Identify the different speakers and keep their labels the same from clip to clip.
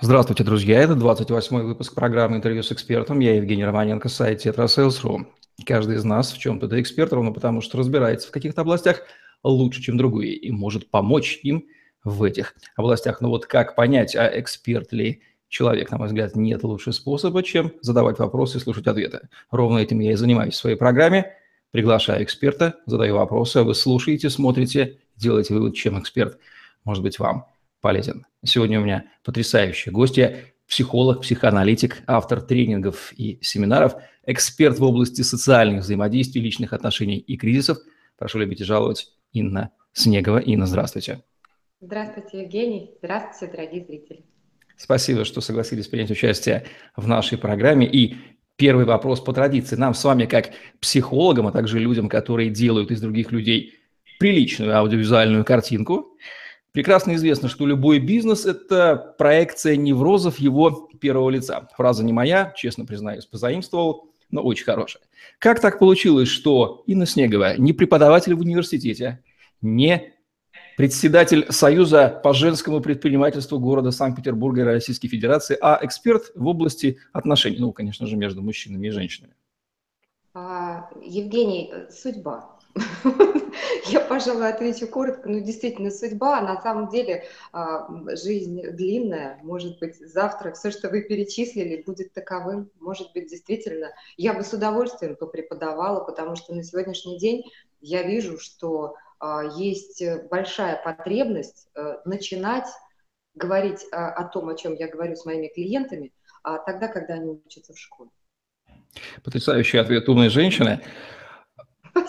Speaker 1: Здравствуйте, друзья. Это 28-й выпуск программы «Интервью с экспертом». Я Евгений Романенко, сайт Tetrasales.ru. Каждый из нас в чем-то да эксперт, ровно потому что разбирается в каких-то областях лучше, чем другие, и может помочь им в этих областях. Но вот как понять, а эксперт ли человек, на мой взгляд, нет лучшего способа, чем задавать вопросы и слушать ответы. Ровно этим я и занимаюсь в своей программе. Приглашаю эксперта, задаю вопросы, а вы слушаете, смотрите, делаете вывод, чем эксперт может быть вам полезен. Сегодня у меня потрясающие гости, психолог, психоаналитик, автор тренингов и семинаров, эксперт в области социальных взаимодействий, личных отношений и кризисов. Прошу любить и жаловать Инна Снегова. Инна, здравствуйте.
Speaker 2: Здравствуйте, Евгений. Здравствуйте, дорогие зрители.
Speaker 1: Спасибо, что согласились принять участие в нашей программе. И первый вопрос по традиции. Нам с вами, как психологам, а также людям, которые делают из других людей приличную аудиовизуальную картинку – Прекрасно известно, что любой бизнес – это проекция неврозов его первого лица. Фраза не моя, честно признаюсь, позаимствовал, но очень хорошая. Как так получилось, что Инна Снегова не преподаватель в университете, не председатель Союза по женскому предпринимательству города Санкт-Петербурга и Российской Федерации, а эксперт в области отношений, ну, конечно же, между мужчинами и женщинами?
Speaker 2: А, Евгений, судьба. Я, пожалуй, отвечу коротко. Ну, действительно, судьба. На самом деле а, жизнь длинная. Может быть, завтра все, что вы перечислили, будет таковым. Может быть, действительно. Я бы с удовольствием попреподавала, потому что на сегодняшний день я вижу, что а, есть большая потребность э, начинать говорить о том, о чем я говорю с моими клиентами, тогда, когда они учатся в школе.
Speaker 1: Потрясающий ответ умной женщины.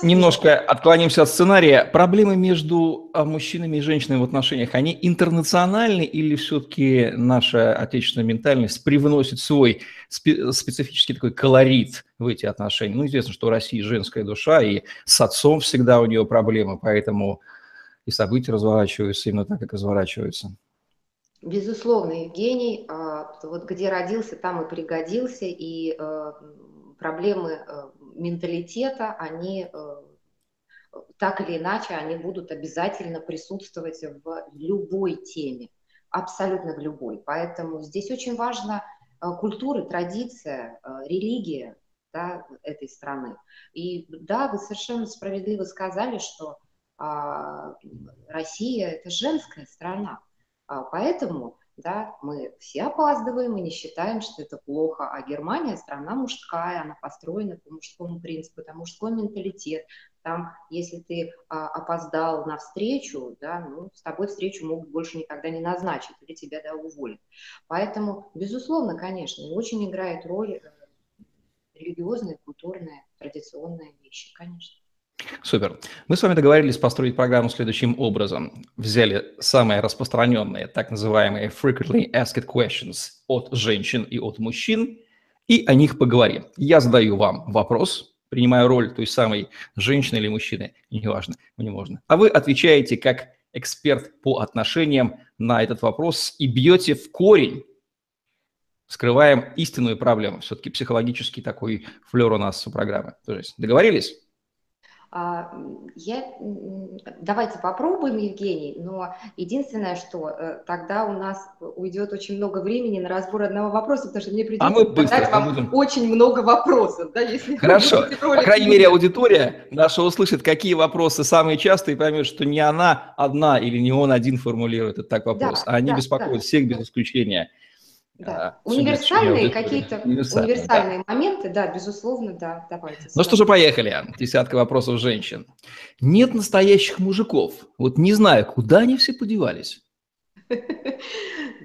Speaker 1: Немножко отклонимся от сценария. Проблемы между а, мужчинами и женщинами в отношениях, они интернациональны или все-таки наша отечественная ментальность привносит свой специфический такой колорит в эти отношения? Ну, известно, что у России женская душа, и с отцом всегда у нее проблемы, поэтому и события разворачиваются именно так, как разворачиваются.
Speaker 2: Безусловно, Евгений, а, вот где родился, там и пригодился, и э, проблемы менталитета, они э, так или иначе, они будут обязательно присутствовать в любой теме, абсолютно в любой. Поэтому здесь очень важна э, культура, традиция, религия да, этой страны. И да, вы совершенно справедливо сказали, что а, Россия – это женская страна. А, поэтому да, мы все опаздываем, мы не считаем, что это плохо, а Германия страна мужская, она построена по мужскому принципу, это мужской менталитет, там, если ты а, опоздал на встречу, да, ну, с тобой встречу могут больше никогда не назначить или тебя, да, уволят. Поэтому, безусловно, конечно, очень играет роль э, религиозные, культурные, традиционные вещи, конечно.
Speaker 1: Супер. Мы с вами договорились построить программу следующим образом. Взяли самые распространенные, так называемые frequently asked questions от женщин и от мужчин, и о них поговорим. Я задаю вам вопрос, принимаю роль той самой женщины или мужчины, неважно, мне можно. А вы отвечаете как эксперт по отношениям на этот вопрос и бьете в корень, скрываем истинную проблему. Все-таки психологический такой флер у нас у программы. То есть договорились?
Speaker 2: А, я, давайте попробуем, Евгений, но единственное, что э, тогда у нас уйдет очень много времени на разбор одного вопроса, потому что мне придется а мы задать вам будем... очень много вопросов. Да,
Speaker 1: если Хорошо, по крайней мере аудитория наша услышит, какие вопросы самые частые, и поймет, что не она одна или не он один формулирует этот так вопрос, да, а они да, беспокоят да. всех без исключения.
Speaker 2: Да. А, универсальные какие-то универсальные, универсальные да. моменты, да, безусловно, да, давайте.
Speaker 1: Ну что же, поехали. Десятка вопросов женщин. Нет настоящих мужиков. Вот не знаю, куда они все подевались.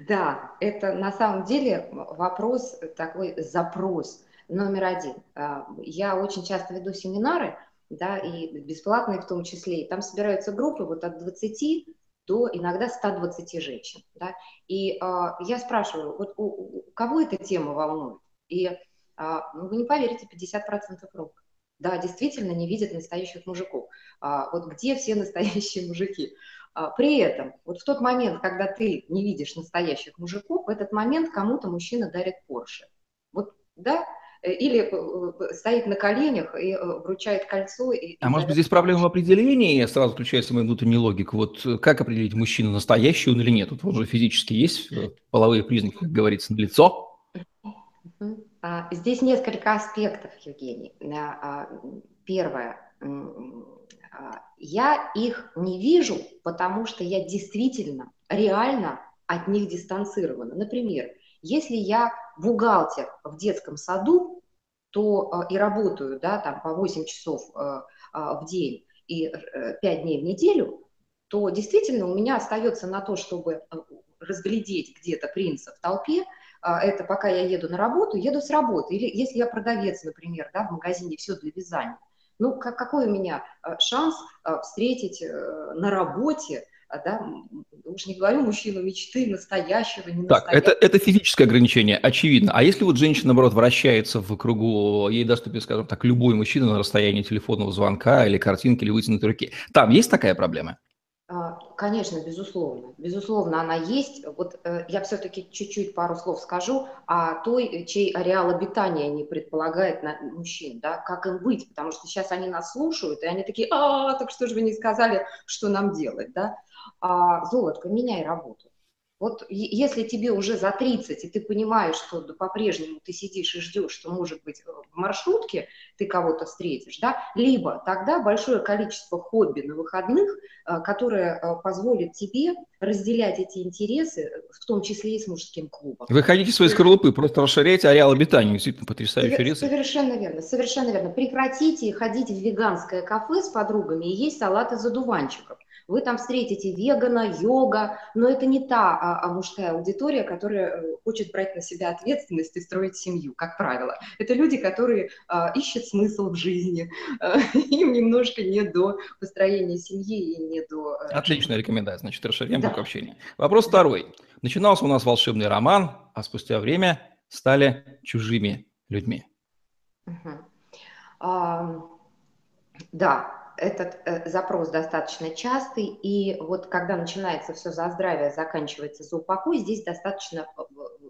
Speaker 2: Да, это на самом деле вопрос, такой запрос номер один. А, я очень часто веду семинары, да, и бесплатные в том числе, и там собираются группы вот от 20 до иногда 120 женщин. Да? И а, я спрашиваю, вот у, у кого эта тема волнует? И а, ну, вы не поверите, 50% рук. Да, действительно не видят настоящих мужиков. А, вот где все настоящие мужики? А, при этом, вот в тот момент, когда ты не видишь настоящих мужиков, в этот момент кому-то мужчина дарит Порше. Вот, да, или стоит на коленях и вручает кольцо. И,
Speaker 1: а и может быть здесь проблема в определении, сразу включается моя внутренняя логика. Вот как определить, мужчина настоящий он или нет? Вот он же физически есть половые признаки, как говорится, на лицо.
Speaker 2: А, здесь несколько аспектов, Евгений. А, первое. А, я их не вижу, потому что я действительно, реально от них дистанцирована. Например, если я бухгалтер в детском саду, то и работаю да, там, по 8 часов в день и 5 э, дней в неделю, то действительно у меня остается на то, чтобы э, разглядеть где-то принца в толпе, а, это пока я еду на работу, еду с работы. Или если я продавец, например, да, в магазине все для вязания. Ну, как, какой у меня а, шанс а, встретить э, на работе да, уж не говорю мужчину мечты, настоящего, не
Speaker 1: Так, это, это физическое ограничение, очевидно. А если вот женщина, наоборот, вращается в кругу, ей доступен, скажем так, любой мужчина на расстоянии телефонного звонка или картинки, или вытянутой руки, там есть такая проблема?
Speaker 2: А, конечно, безусловно. Безусловно, она есть. Вот э, я все-таки чуть-чуть пару слов скажу о той, чей ареал обитания не предполагает на мужчин, да, как им быть, потому что сейчас они нас слушают, и они такие, а, так что же вы не сказали, что нам делать, да? А, Золотко, меняй работу. Вот если тебе уже за 30, и ты понимаешь, что по-прежнему ты сидишь и ждешь, что, может быть, э, в маршрутке ты кого-то встретишь, да, либо тогда большое количество хобби на выходных, э, которое э, позволит тебе разделять эти интересы, в том числе и с мужским клубом.
Speaker 1: Вы хотите свои скорлупы, просто расширяйте ареал обитания, действительно потрясающий
Speaker 2: рецепт. Совершенно верно, совершенно верно. Прекратите ходить в веганское кафе с подругами и есть салат из одуванчиков. Вы там встретите вегана, йога, но это не та а, а мужская аудитория, которая э, хочет брать на себя ответственность и строить семью, как правило. Это люди, которые а, ищут смысл в жизни, а, им немножко не до построения семьи и не до...
Speaker 1: Э, Отличная рекомендация, значит, расширяем да. круг общения. Вопрос второй. Начинался у нас волшебный роман, а спустя время стали чужими людьми. Угу.
Speaker 2: А, да, этот э, запрос достаточно частый, и вот когда начинается все за здравие, заканчивается за упокой, здесь достаточно э,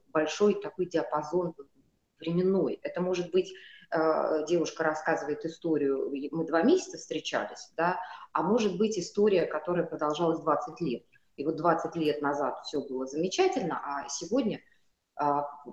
Speaker 2: большой такой диапазон временной. Это может быть э, девушка рассказывает историю, мы два месяца встречались, да, а может быть история, которая продолжалась 20 лет. И вот 20 лет назад все было замечательно, а сегодня э,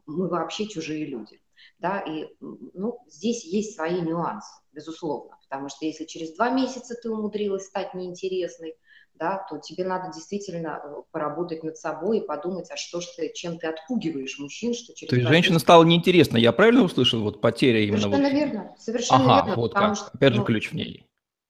Speaker 2: мы вообще чужие люди. Да, и ну, здесь есть свои нюансы, безусловно. Потому что если через два месяца ты умудрилась стать неинтересной, да, то тебе надо действительно э, поработать над собой и подумать, а что ж ты, чем ты отпугиваешь мужчин, что
Speaker 1: через... То есть женщина месяца... стала неинтересна, я правильно услышал, вот потеря именно...
Speaker 2: Совершенно
Speaker 1: вот...
Speaker 2: верно, совершенно
Speaker 1: ага,
Speaker 2: верно.
Speaker 1: вот как, что, опять же ну, ключ в ней.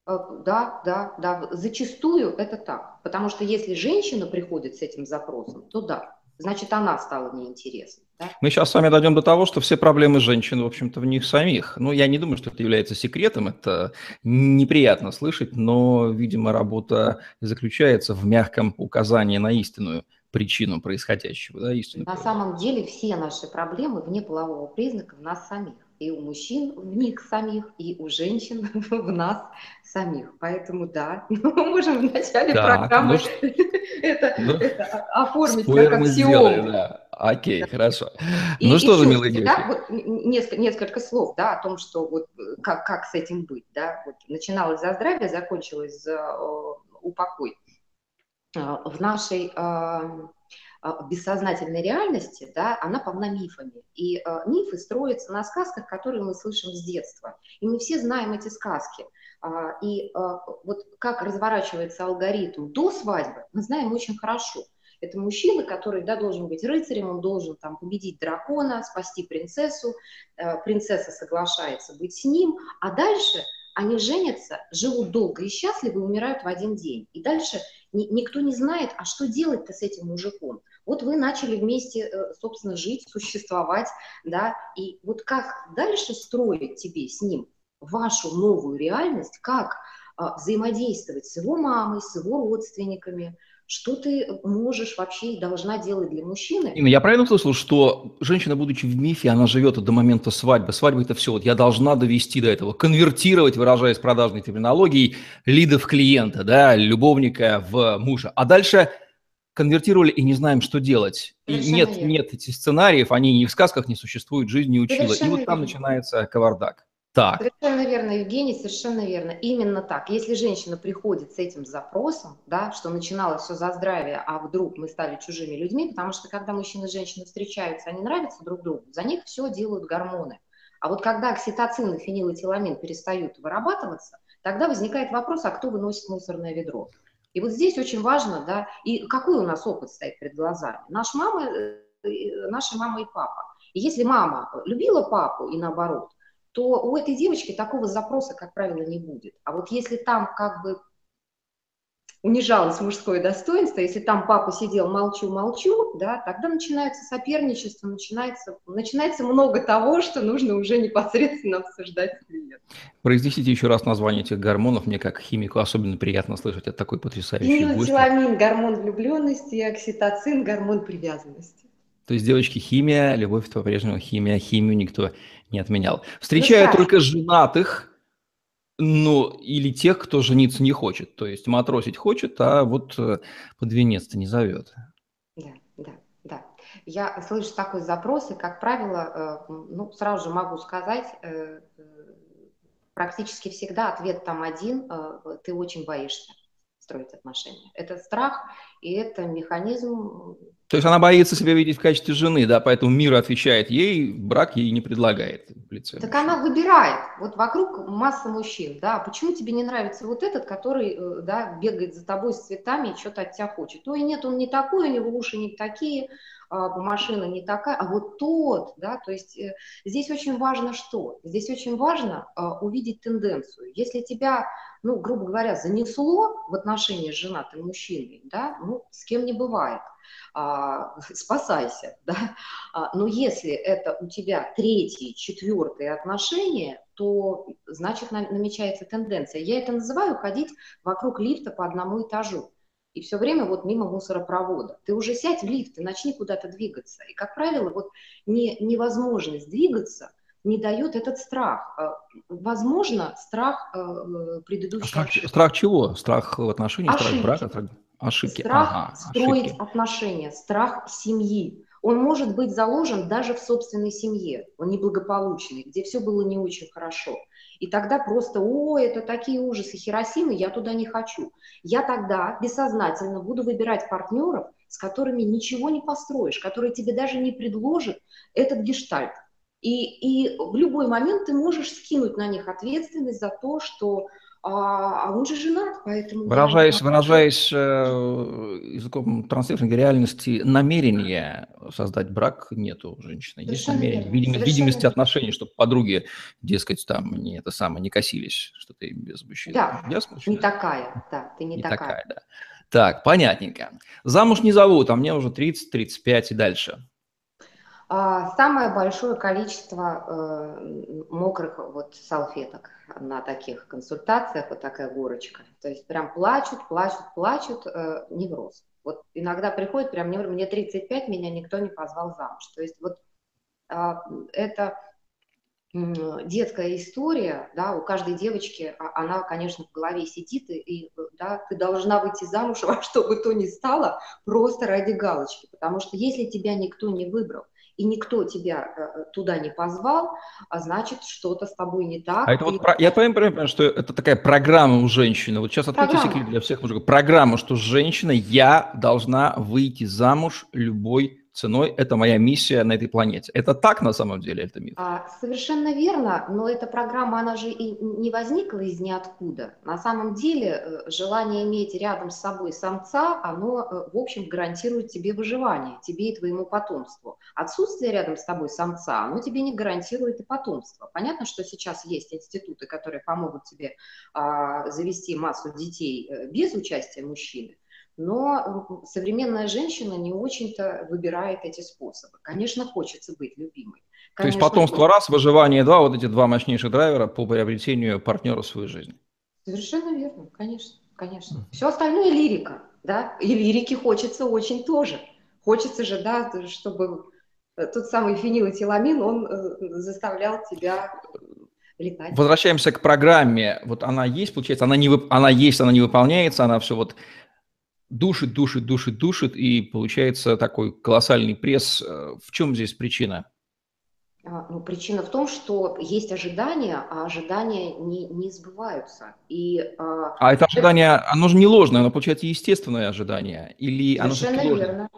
Speaker 2: Э, да, да, да, зачастую это так, потому что если женщина приходит с этим запросом, то да, значит она стала неинтересной.
Speaker 1: Мы сейчас с вами дойдем до того, что все проблемы женщин, в общем-то, в них самих. Ну, я не думаю, что это является секретом, это неприятно слышать, но, видимо, работа заключается в мягком указании на истинную причину происходящего. Да, истинную
Speaker 2: на самом деле все наши проблемы вне полового признака в нас самих. И у мужчин в них самих, и у женщин в нас самих. Поэтому да, мы можем в начале так, программы ну, это, ну, это оформить как аксиому.
Speaker 1: Да. Окей, да. хорошо. И, ну и что же, милые девочки.
Speaker 2: Да, вот несколько, несколько слов, да, о том, что вот э, как, как с этим быть, да. Вот начиналось за здравие, закончилось за э, упокой. Э, в нашей э, бессознательной реальности, да, она полна мифами. И э, мифы строятся на сказках, которые мы слышим с детства. И мы все знаем эти сказки. Э, и вот как разворачивается алгоритм до свадьбы, мы знаем очень хорошо. Это мужчина, который да, должен быть рыцарем, он должен там, победить дракона, спасти принцессу, э, принцесса соглашается быть с ним, а дальше они женятся, живут долго и счастливо и умирают в один день. И дальше ни, никто не знает, а что делать-то с этим мужиком. Вот вы начали вместе, э, собственно, жить, существовать, да, и вот как дальше строить тебе с ним вашу новую реальность, как а, взаимодействовать с его мамой, с его родственниками, что ты можешь вообще и должна делать для мужчины?
Speaker 1: Инна, я правильно услышал, что женщина, будучи в мифе, она живет до момента свадьбы. Свадьба – это все. Вот я должна довести до этого, конвертировать, выражаясь продажной терминологией, лидов клиента, да, любовника в мужа. А дальше конвертировали и не знаем, что делать.
Speaker 2: Совершенно
Speaker 1: и нет,
Speaker 2: верно.
Speaker 1: нет этих сценариев, они ни в сказках не существуют, жизнь не учила.
Speaker 2: Совершенно
Speaker 1: и вот там
Speaker 2: верно.
Speaker 1: начинается кавардак. Так,
Speaker 2: Совершенно верно, Евгений, совершенно верно. Именно так. Если женщина приходит с этим запросом, да, что начиналось все за здравие, а вдруг мы стали чужими людьми, потому что когда мужчина и женщина встречаются, они нравятся друг другу, за них все делают гормоны. А вот когда окситоцин и фенилэтиламин перестают вырабатываться, тогда возникает вопрос, а кто выносит мусорное ведро? И вот здесь очень важно, да, и какой у нас опыт стоит перед глазами. Наша мама, э, наша мама и папа. И если мама любила папу и наоборот, то у этой девочки такого запроса, как правило, не будет. А вот если там как бы унижалось мужское достоинство, если там папа сидел молчу-молчу, да, тогда начинается соперничество, начинается, начинается много того, что нужно уже непосредственно обсуждать с клиентом.
Speaker 1: произнесите еще раз название этих гормонов. Мне как химику особенно приятно слышать от такой потрясающей гости.
Speaker 2: Фенилэтиламин – гормон влюбленности, окситоцин – гормон привязанности.
Speaker 1: То есть, девочки, химия, любовь это по-прежнему химия, химию никто не отменял. Встречаю
Speaker 2: Ну,
Speaker 1: только женатых, ну, или тех, кто жениться не хочет. То есть матросить хочет, а вот э, под венец-то не зовет.
Speaker 2: Да, да, да. Я слышу такой запрос, и, как правило, э, ну, сразу же могу сказать, э, практически всегда ответ там один, ты очень боишься строить отношения. Это страх, и это механизм
Speaker 1: То есть она боится себя видеть в качестве жены, да, поэтому мир отвечает ей, брак ей не предлагает в лице.
Speaker 2: Так она выбирает. Вот вокруг масса мужчин, да. Почему тебе не нравится вот этот, который, э, да, бегает за тобой с цветами и что-то от тебя хочет? Ой, нет, он не такой, у него уши не такие, машина не такая, а вот тот, да, то есть э, здесь очень важно что? Здесь очень важно а, увидеть тенденцию. Если тебя, ну, грубо говоря, занесло в отношения с женатым мужчиной, да, ну, с кем не бывает, а, спасайся, да. А, Но если это у тебя третьи, четвертые отношения, то значит на- намечается тенденция. Я это называю ходить вокруг лифта по одному этажу. И все время вот мимо мусоропровода. Ты уже сядь в лифт и начни куда-то двигаться. И, как правило, вот не, невозможность двигаться не дает этот страх. А, Возможно, страх э, э, предыдущей
Speaker 1: Страх,
Speaker 2: ошибки.
Speaker 1: страх чего? Страх в отношениях, страх брака, страх ошибки.
Speaker 2: Страх
Speaker 1: Ага,
Speaker 2: строить
Speaker 1: ошибки.
Speaker 2: отношения, страх семьи. Он может быть заложен даже в собственной семье, он неблагополучный, где все было не очень хорошо. И тогда просто, о, это такие ужасы Хиросимы, я туда не хочу. Я тогда бессознательно буду выбирать партнеров, с которыми ничего не построишь, которые тебе даже не предложат этот гештальт. И, и в любой момент ты можешь скинуть на них ответственность за то, что а, а он же женат, поэтому... я
Speaker 1: Выражаясь, выражаясь э, языком трансцендентной реальности, намерения создать брак нету у женщины. Есть намерение,
Speaker 2: совершенно
Speaker 1: видимости отношений, чтобы подруги, дескать, там не это самое, не косились, что ты без мужчины.
Speaker 2: Да,
Speaker 1: Ясно?
Speaker 2: Не такая, да, ты не,
Speaker 1: Не
Speaker 2: такая.
Speaker 1: такая, да. Так, понятненько. Замуж не зовут, а мне уже 30, 35 и дальше.
Speaker 2: А, Самое большое количество э, мокрых вот салфеток на таких консультациях, вот такая горочка. То есть прям плачут, плачут, плачут, э, невроз. Вот иногда приходит прям невроз, мне 35, меня никто не позвал замуж. То есть вот а, это детская история, да, у каждой девочки, а- она, конечно, в голове сидит, и, и, да, ты должна выйти замуж во что бы то ни стало, просто ради галочки, потому что если тебя никто не выбрал, и никто тебя э, туда не позвал, а значит, что-то с тобой не так.
Speaker 1: А это
Speaker 2: ты-
Speaker 1: вот, про- я понимаю, что это такая программа у женщины. Вот сейчас
Speaker 2: Программа.
Speaker 1: секрет для всех мужиков. Программа, что женщина, я должна выйти замуж любой ценой. Это моя миссия на этой планете. Это так на самом деле, это миф?
Speaker 2: А, Совершенно верно, но эта программа, она же и не возникла из ниоткуда. На самом деле э, желание иметь рядом с собой самца, оно, э, в общем, гарантирует тебе выживание, тебе и твоему потомству. Отсутствие рядом с тобой самца, оно тебе не гарантирует и потомство. Понятно, что сейчас есть институты, которые помогут тебе а, завести массу детей э, без участия мужчины, но современная женщина не очень-то выбирает эти способы. Конечно, хочется быть любимой.
Speaker 1: То есть
Speaker 2: Конечно,
Speaker 1: потомство раз, выживание два, вот эти два мощнейших драйвера по приобретению партнера в свою жизнь.
Speaker 2: Совершенно верно, конечно, конечно. Все остальное лирика, да, и лирики хочется очень тоже. Хочется же, да, чтобы э, тот самый фенилэтиламин, он э, заставлял тебя летать.
Speaker 1: Возвращаемся к программе. Вот она есть, получается, она, не вып- она есть, она не выполняется, она все вот душит, душит, душит, душит, и получается такой колоссальный пресс. Э, в чем здесь причина?
Speaker 2: А, ну, причина в том, что есть ожидания, а ожидания не, не сбываются. И,
Speaker 1: а, а это ожидание, оно же не ложное, оно получается естественное ожидание? Или
Speaker 2: Совершенно оно верно.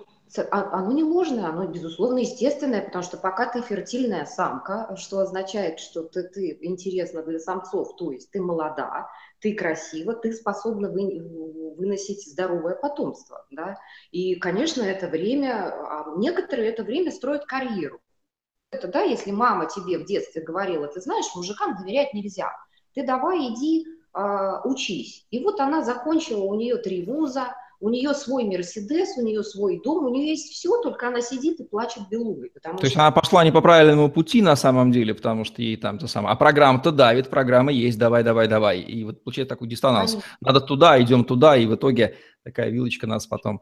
Speaker 2: А, оно не ложное, оно, безусловно, естественное, потому что пока ты фертильная самка, что означает, что ты, ты интересна для самцов, то есть ты молода, ты красива, ты способна вы, выносить здоровое потомство. Да? И, конечно, это время, а некоторые это время строят карьеру. Это, да, если мама тебе в детстве говорила, ты знаешь, мужикам доверять нельзя, ты давай иди э, учись. И вот она закончила, у нее три вуза, у нее свой Мерседес, у нее свой дом, у нее есть все, только она сидит и плачет белугой.
Speaker 1: То что... есть она пошла не по правильному пути на самом деле, потому что ей там то самое. А программа-то давит, программа есть, давай, давай, давай. И вот получается такой диссонанс. Конечно. Надо туда, идем туда, и в итоге такая вилочка нас потом...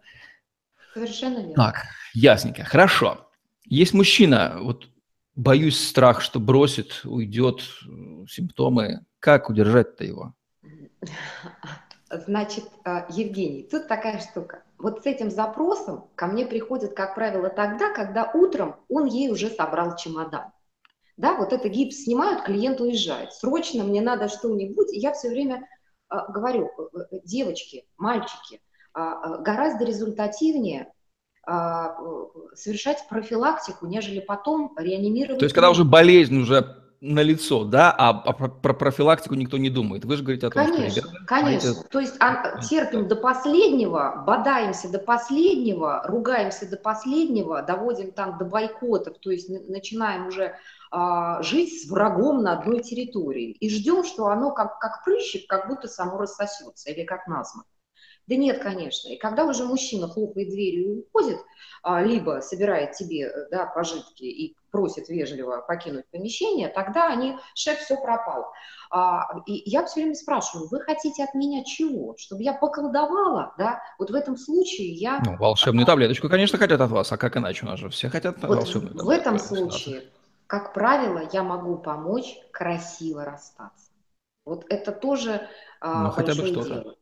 Speaker 2: Совершенно верно.
Speaker 1: Так, ясненько. Хорошо. Есть мужчина, вот боюсь страх, что бросит, уйдет, симптомы. Как удержать-то его?
Speaker 2: Значит, а, Евгений, тут такая штука. Вот с этим запросом ко мне приходит, как правило, тогда, когда утром он ей уже собрал чемодан. Да, вот это гипс снимают, клиент уезжает. Срочно мне надо что-нибудь. И я все время э, говорю, э, э, девочки, мальчики, э, гораздо результативнее э, совершать профилактику, нежели потом реанимировать.
Speaker 1: То есть, когда уже болезнь уже на лицо, да, а, а про, про профилактику никто не думает. Вы же говорите о том,
Speaker 2: конечно, что ребята... Конечно, знаете... То есть а, терпим до последнего, бодаемся до последнего, ругаемся до последнего, доводим там до бойкотов, то есть начинаем уже а, жить с врагом на одной территории и ждем, что оно как, как прыщик, как будто само рассосется или как насморк. Да нет, конечно. И когда уже мужчина хлопает дверью и уходит, а, либо собирает тебе э, да, пожитки и просит вежливо покинуть помещение, тогда они, шеф, все пропал. А, и я все время спрашиваю, вы хотите от меня чего? Чтобы я поколдовала, да? Вот в этом случае я...
Speaker 1: Ну, волшебную таблеточку, конечно, хотят от вас, а как иначе? У нас же все хотят
Speaker 2: вот волшебную таблетку. В этом случае, как правило, я могу помочь красиво расстаться. Вот это тоже
Speaker 1: а, ну, хотя бы что-то.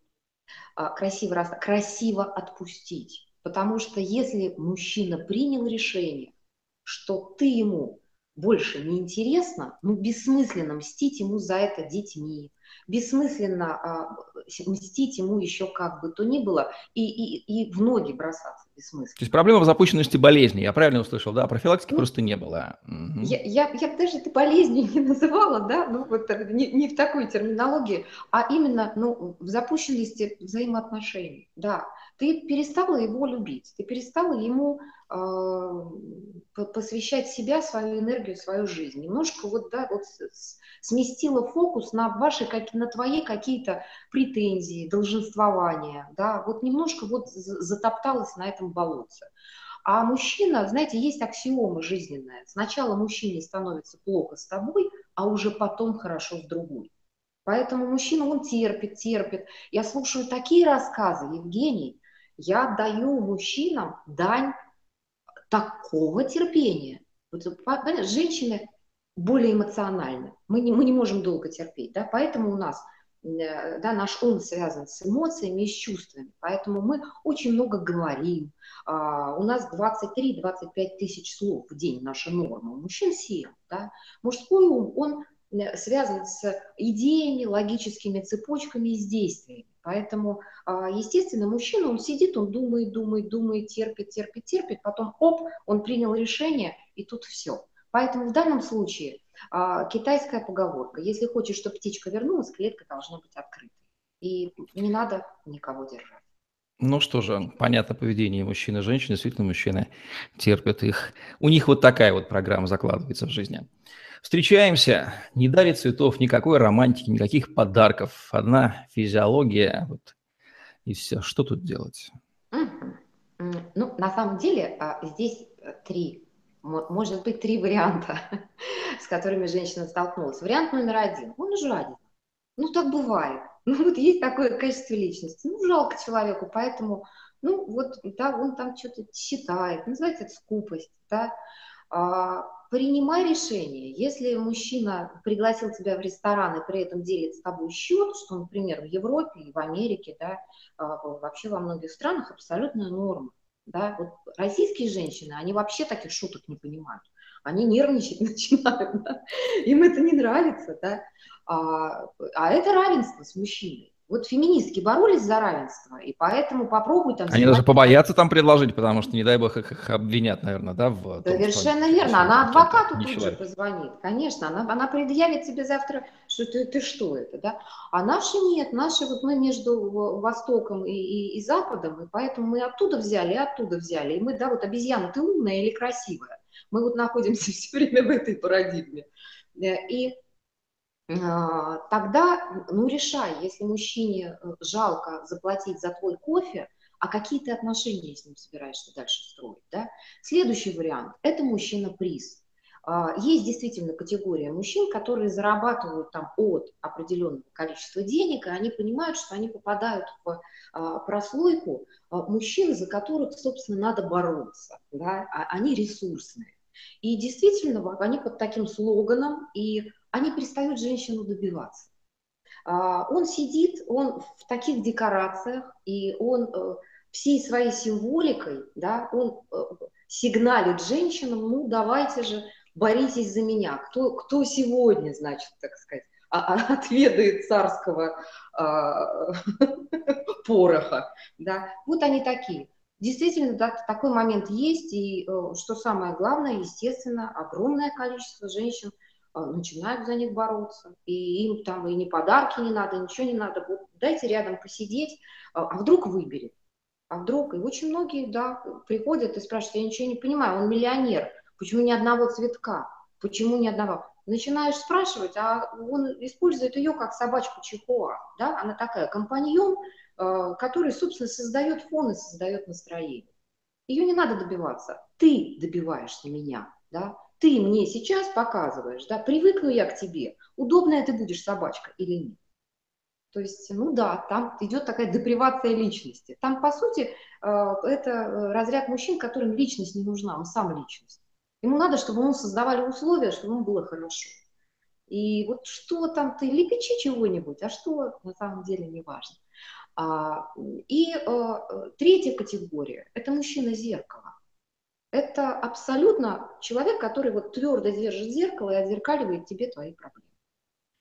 Speaker 2: А, красиво, красиво отпустить. Потому что если мужчина принял решение, что ты ему больше не интересно, ну, бессмысленно мстить ему за это детьми, бессмысленно а, мстить ему еще как бы то ни было, и, и, и в ноги бросаться бессмысленно.
Speaker 1: То есть проблема в запущенности болезни, я правильно услышал, да? Профилактики ну, просто не было.
Speaker 2: Угу. Я, я, я даже это болезнью не называла, да, ну вот не, не в такой терминологии, а именно ну, в запущенности взаимоотношений, да. Ты перестала его любить, ты перестала ему э, посвящать себя, свою энергию, свою жизнь. Немножко вот, да, вот сместила фокус на ваши, на твои какие-то претензии, долженствования, да, вот немножко вот затопталась на этом болотце. А мужчина, знаете, есть аксиома жизненная. Сначала мужчине становится плохо с тобой, а уже потом хорошо с другой. Поэтому мужчина, он терпит, терпит. Я слушаю такие рассказы, Евгений, я даю мужчинам дань такого терпения. Вот, женщины более эмоциональны. Мы не, мы не можем долго терпеть, да, поэтому у нас э, да, наш ум связан с эмоциями и с чувствами, поэтому мы очень много говорим. А, у нас 23-25 тысяч слов в день наша норма, у мужчин 7. Да? Мужской ум, он э, связан с идеями, логическими цепочками и с действиями. Поэтому, а, естественно, мужчина, он сидит, он думает, думает, думает, терпит, терпит, терпит, потом, оп, он принял решение, и тут все. Поэтому в данном случае а, китайская поговорка, если хочешь, чтобы птичка вернулась, клетка должна быть открытой. И не надо никого держать.
Speaker 1: Ну что же, понятно поведение мужчины и женщины. Действительно, мужчины терпят их. У них вот такая вот программа закладывается в жизни. Встречаемся, не дарит цветов, никакой романтики, никаких подарков. Одна физиология, вот, и все. Что тут делать?
Speaker 2: Ну, на самом деле, а, здесь э, три может быть три варианта, с которыми женщина столкнулась. Вариант номер один. Он жаден. Ну, так бывает. Ну, вот есть такое качество личности. Ну, жалко человеку, поэтому, ну, вот, да, он там что-то считает. Называется это скупость, да. А, принимай решение. Если мужчина пригласил тебя в ресторан и при этом делит с тобой счет, что, например, в Европе и в Америке, да, а, вообще во многих странах абсолютная норма. Да? Вот российские женщины, они вообще таких шуток не понимают. Они нервничать начинают, да? им это не нравится. Да? А, а это равенство с мужчиной. Вот феминистки боролись за равенство, и поэтому попробуй там...
Speaker 1: Они даже побоятся там предложить, потому что, не дай бог, их, их обвинят, наверное, да? В
Speaker 2: том, Совершенно что, верно. Она адвокату тут человек. же позвонит. Конечно, она, она предъявит тебе завтра, что ты, ты что это, да? А наши нет. Наши, вот мы между Востоком и, и, и Западом, и поэтому мы оттуда взяли, и оттуда взяли. И мы, да, вот обезьяна, ты умная или красивая? Мы вот находимся все время в этой парадигме. Э, и а, тогда, ну, решай, если мужчине э, жалко заплатить за твой кофе, а какие ты отношения с ним собираешься дальше строить, да? Следующий вариант – это мужчина-приз. А, есть действительно категория мужчин, которые зарабатывают там от определенного количества денег, и они понимают, что они попадают в а, прослойку мужчин, за которых, собственно, надо бороться, да? они ресурсные. И действительно, они под таким слоганом и они перестают женщину добиваться. А, он сидит, он в таких декорациях, и он э, всей своей символикой, да, он э, сигналит женщинам, ну давайте же боритесь за меня. Кто, кто сегодня, значит, так сказать, а, а, отведает царского а, пороха. Да? Вот они такие. Действительно, да, такой момент есть, и э, что самое главное, естественно, огромное количество женщин – а, начинают за них бороться. И им там и ни подарки не надо, ничего не надо. Вот дайте рядом посидеть, а вдруг выберет. А вдруг? И очень многие, да, приходят и спрашивают, я ничего не понимаю, он миллионер, почему ни одного цветка, почему ни одного? Начинаешь спрашивать, а он использует ее как собачку Чихуа, да, она такая компаньон, а, который, собственно, создает фон и создает настроение. Ее не надо добиваться, ты добиваешься меня, да, ты мне сейчас показываешь, да, привыкну я к тебе, удобная ты будешь собачка или нет. То есть, ну да, там идет такая депривация личности. Там, по сути, э, это э, разряд мужчин, которым личность не нужна, он сам личность. Ему надо, чтобы ему создавали условия, чтобы ему было хорошо. И вот что там ты, лепечи чего-нибудь, а что на самом деле не важно. А, и э, третья категория – это мужчина-зеркало это абсолютно человек, который вот твердо держит зеркало и отзеркаливает тебе твои проблемы.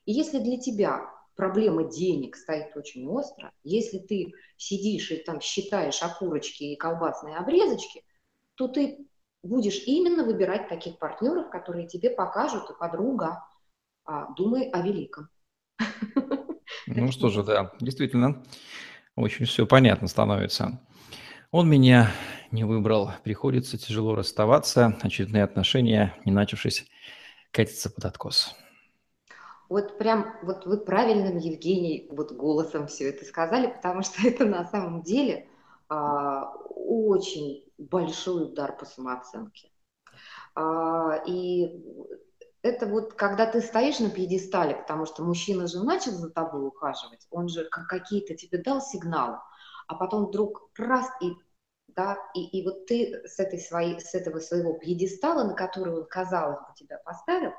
Speaker 2: И если для тебя проблема денег стоит очень остро, если ты сидишь и там считаешь окурочки и колбасные обрезочки, то ты будешь именно выбирать таких партнеров, которые тебе покажут, и подруга, а, думай о великом.
Speaker 1: Ну что же, да, действительно, очень все понятно становится. Он меня не выбрал, приходится тяжело расставаться, очередные отношения, не начавшись, катятся под откос.
Speaker 2: Вот прям, вот вы правильным, Евгений, вот голосом все это сказали, потому что это на самом деле очень большой удар по самооценке. А, и это вот когда ты стоишь на пьедестале, потому что мужчина же начал за тобой ухаживать, он же какие-то тебе дал сигналы, а потом вдруг раз и да, и, и вот ты с, этой своей, с этого своего пьедестала, на который он, казалось бы, тебя поставил,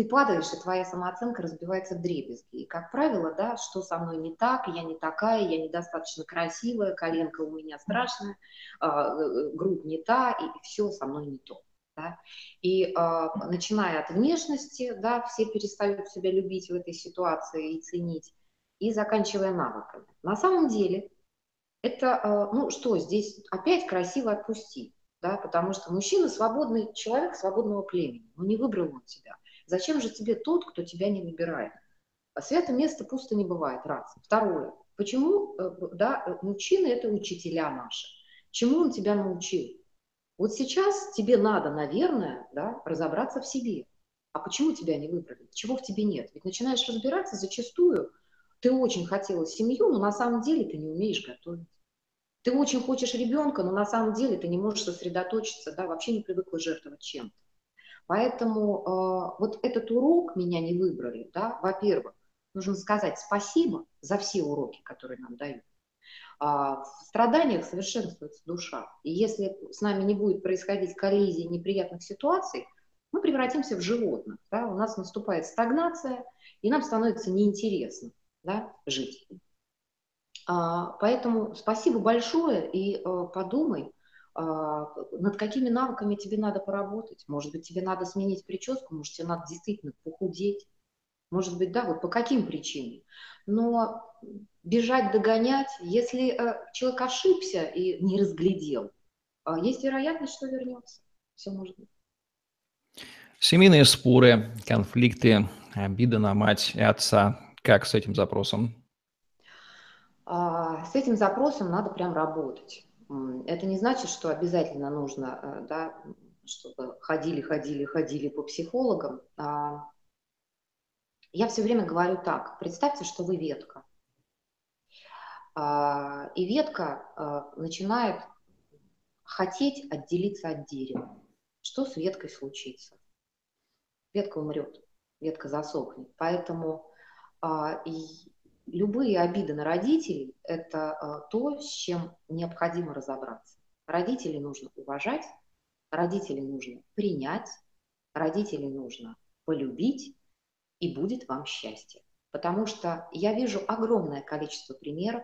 Speaker 2: ты падаешь, и твоя самооценка разбивается в дребезги. И, как правило, да, что со мной не так, я не такая, я недостаточно красивая, коленка у меня страшная, а, э, грудь не та, и все со мной не то. Да? И э, начиная от внешности, да, все перестают себя любить в этой ситуации и ценить, и заканчивая навыками. На самом деле это, э, ну что, здесь опять красиво отпусти, да, потому что мужчина свободный человек свободного племени, ну не выбрал он тебя. Зачем же тебе тот, кто тебя не выбирает? А свято место пусто не бывает, раз. Второе, почему, э, да, э, мужчины это учителя наши. Чему он тебя научил? Вот сейчас тебе надо, наверное, да, разобраться в себе. А почему тебя не выбрали? Чего в тебе нет? Ведь начинаешь разбираться зачастую, ты очень хотела семью, но на самом деле ты не умеешь готовить. Ты очень хочешь ребенка, но на самом деле ты не можешь сосредоточиться, да, вообще не привыкла жертвовать чем-то. Поэтому э, вот этот урок меня не выбрали, да, во-первых, нужно сказать спасибо за все уроки, которые нам дают. А в страданиях совершенствуется душа. И если с нами не будет происходить коллизии неприятных ситуаций, мы превратимся в животных. Да? У нас наступает стагнация, и нам становится неинтересно да, жить. А, поэтому спасибо большое и а, подумай, над какими навыками тебе надо поработать. Может быть, тебе надо сменить прическу, может, тебе надо действительно похудеть. Может быть, да, вот по каким причинам. Но бежать, догонять, если э, человек ошибся и не разглядел, э, есть вероятность, что вернется. Все может быть.
Speaker 1: Семейные споры, конфликты, обида на мать и отца. Как с этим запросом?
Speaker 2: А, с этим запросом надо прям работать. Это не значит, что обязательно нужно, э, да, чтобы ходили, ходили, ходили по психологам. А, я все время говорю так. Представьте, что вы ветка. А, и ветка начинает хотеть отделиться от дерева. Что с веткой случится? ветка умрет, ветка засохнет. Поэтому а, и любые обиды на родителей – это а, то, с чем необходимо разобраться. Родителей нужно уважать, родителей нужно принять, родителей нужно полюбить, и будет вам счастье. Потому что я вижу огромное количество примеров,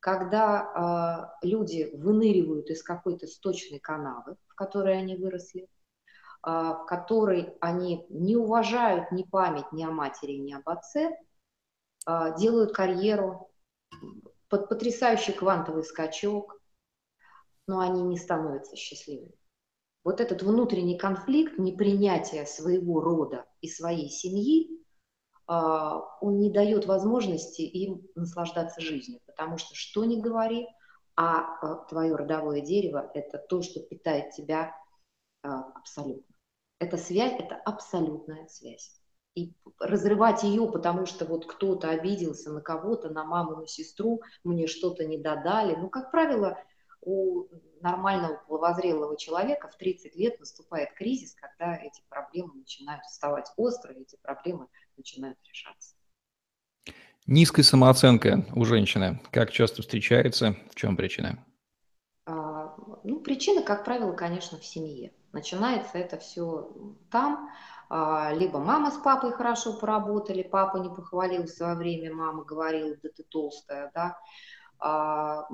Speaker 2: когда э, люди выныривают из какой-то сточной канавы, в которой они выросли, а, в которой они не уважают ни память ни о матери, ни об отце, делают карьеру, под потрясающий квантовый скачок, но они не становятся счастливыми. Вот этот внутренний конфликт, непринятие своего рода и своей семьи, а, он не дает возможности им наслаждаться жизнью, потому что что ни говори, а твое родовое дерево – это то, что питает тебя абсолютно. Эта связь – это абсолютная связь. И разрывать ее, потому что вот кто-то обиделся на кого-то, на маму, на сестру, мне что-то не додали. Ну, как правило, у нормального половозрелого человека в 30 лет наступает кризис, когда эти проблемы начинают вставать остро, эти проблемы начинают решаться.
Speaker 1: Низкая самооценка у женщины как часто встречается? В чем причина?
Speaker 2: А, ну, причина, как правило, конечно, в семье. Начинается это все там. А, либо мама с папой хорошо поработали, папа не похвалил в свое время, мама говорила, да ты толстая, да. А,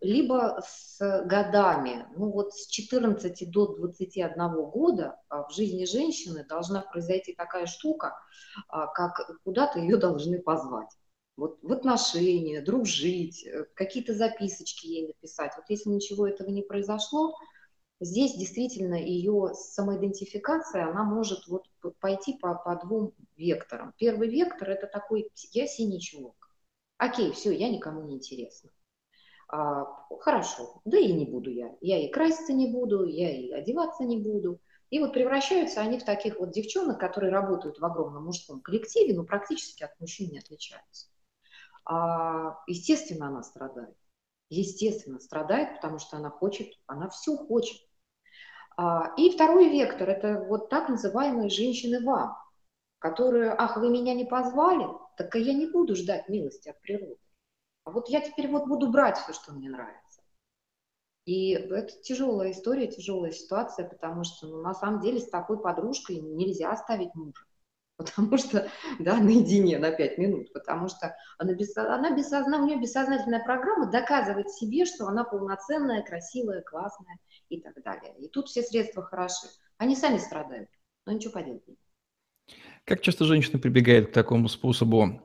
Speaker 2: либо с годами, ну вот с 14 до 21 года а, в жизни женщины должна произойти такая штука, как куда-то ее должны позвать вот в отношения, дружить, э, какие-то записочки ей написать. Вот если ничего этого не произошло, Здесь действительно ее самоидентификация, она может вот пойти по, по двум векторам. Первый вектор – это такой «я синий чулок». Окей, все, я никому не интересна. А, хорошо, да и не буду я. Я и краситься не буду, я и одеваться не буду. И вот превращаются они в таких вот девчонок, которые работают в огромном мужском коллективе, но практически от мужчин не отличаются. А, естественно, она страдает естественно, страдает, потому что она хочет, она все хочет. А, и второй вектор – это вот так называемые женщины вам, которые, ах, вы меня не позвали, так я не буду ждать милости от природы. А вот я теперь вот буду брать все, что мне нравится. И это тяжелая история, тяжелая ситуация, потому что ну, на самом деле с такой подружкой нельзя оставить мужа потому что, да, наедине на пять минут, потому что она, без, она бессозна, у нее бессознательная программа доказывать себе, что она полноценная, красивая, классная и так далее. И тут все средства хороши. Они сами страдают, но ничего поделать
Speaker 1: Как часто женщина прибегает к такому способу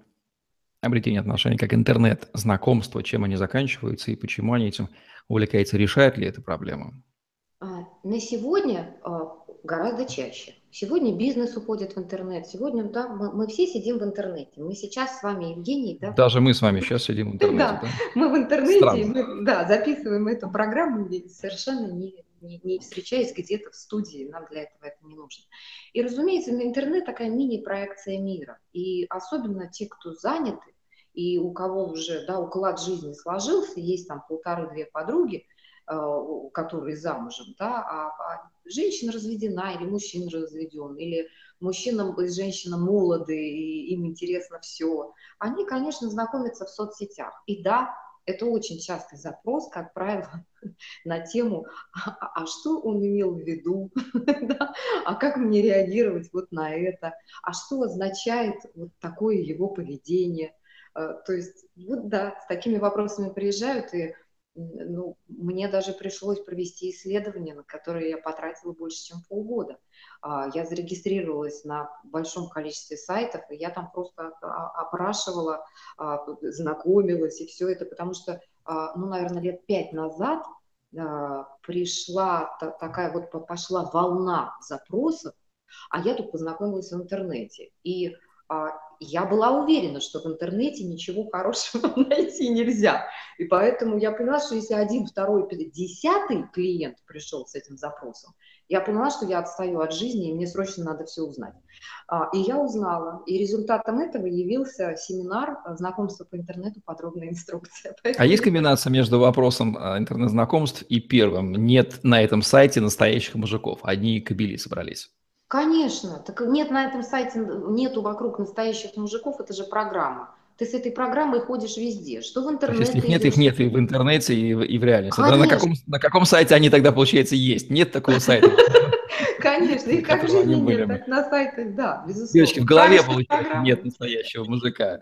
Speaker 1: обретения отношений, как интернет, знакомства, чем они заканчиваются и почему они этим увлекаются, решает ли это проблему?
Speaker 2: А, на сегодня а, гораздо чаще. Сегодня бизнес уходит в интернет. Сегодня, да, мы, мы все сидим в интернете. Мы сейчас с вами, Евгений, да?
Speaker 1: Даже мы с вами сейчас сидим в интернете.
Speaker 2: Да, да? мы в интернете, мы, да, записываем эту программу совершенно не, не, не встречаясь где-то в студии. Нам для этого это не нужно. И, разумеется, интернет такая мини-проекция мира. И особенно те, кто заняты, и у кого уже да, уклад жизни сложился, есть там полторы-две подруги – Э, который замужем, да, а, а женщина разведена или мужчина разведен, или мужчина и женщина молоды, и им интересно все, они, конечно, знакомятся в соцсетях. И да, Это очень частый запрос, как правило, на тему, а, а что он имел в виду, а как мне реагировать вот на это, а что означает вот такое его поведение. Э, то есть, вот да, с такими вопросами приезжают, и ну, мне даже пришлось провести исследование, на которое я потратила больше, чем полгода. А, я зарегистрировалась на большом количестве сайтов, и я там просто опрашивала, а, знакомилась и все это, потому что, а, ну, наверное, лет пять назад пришла такая вот, пошла волна запросов, а я тут познакомилась в интернете. И я была уверена, что в интернете ничего хорошего найти нельзя. И поэтому я поняла, что если один, второй, десятый клиент пришел с этим запросом, я поняла, что я отстаю от жизни, и мне срочно надо все узнать. А, и я узнала. И результатом этого явился семинар знакомства по интернету, подробная инструкция.
Speaker 1: Поэтому... А есть комбинация между вопросом а, интернет-знакомств и первым? Нет на этом сайте настоящих мужиков, одни кабели собрались.
Speaker 2: Конечно. Так нет на этом сайте, нету вокруг настоящих мужиков, это же программа. Ты с этой программой ходишь везде. Что в интернете?
Speaker 1: Если их нет, их нет и в интернете, и в, и в реальности. Тогда на каком, на каком сайте они тогда, получается, есть? Нет такого сайта.
Speaker 2: Конечно, и как в жизни нет, так на сайтах, да, безусловно.
Speaker 1: Девочки, в голове, получается, нет настоящего мужика.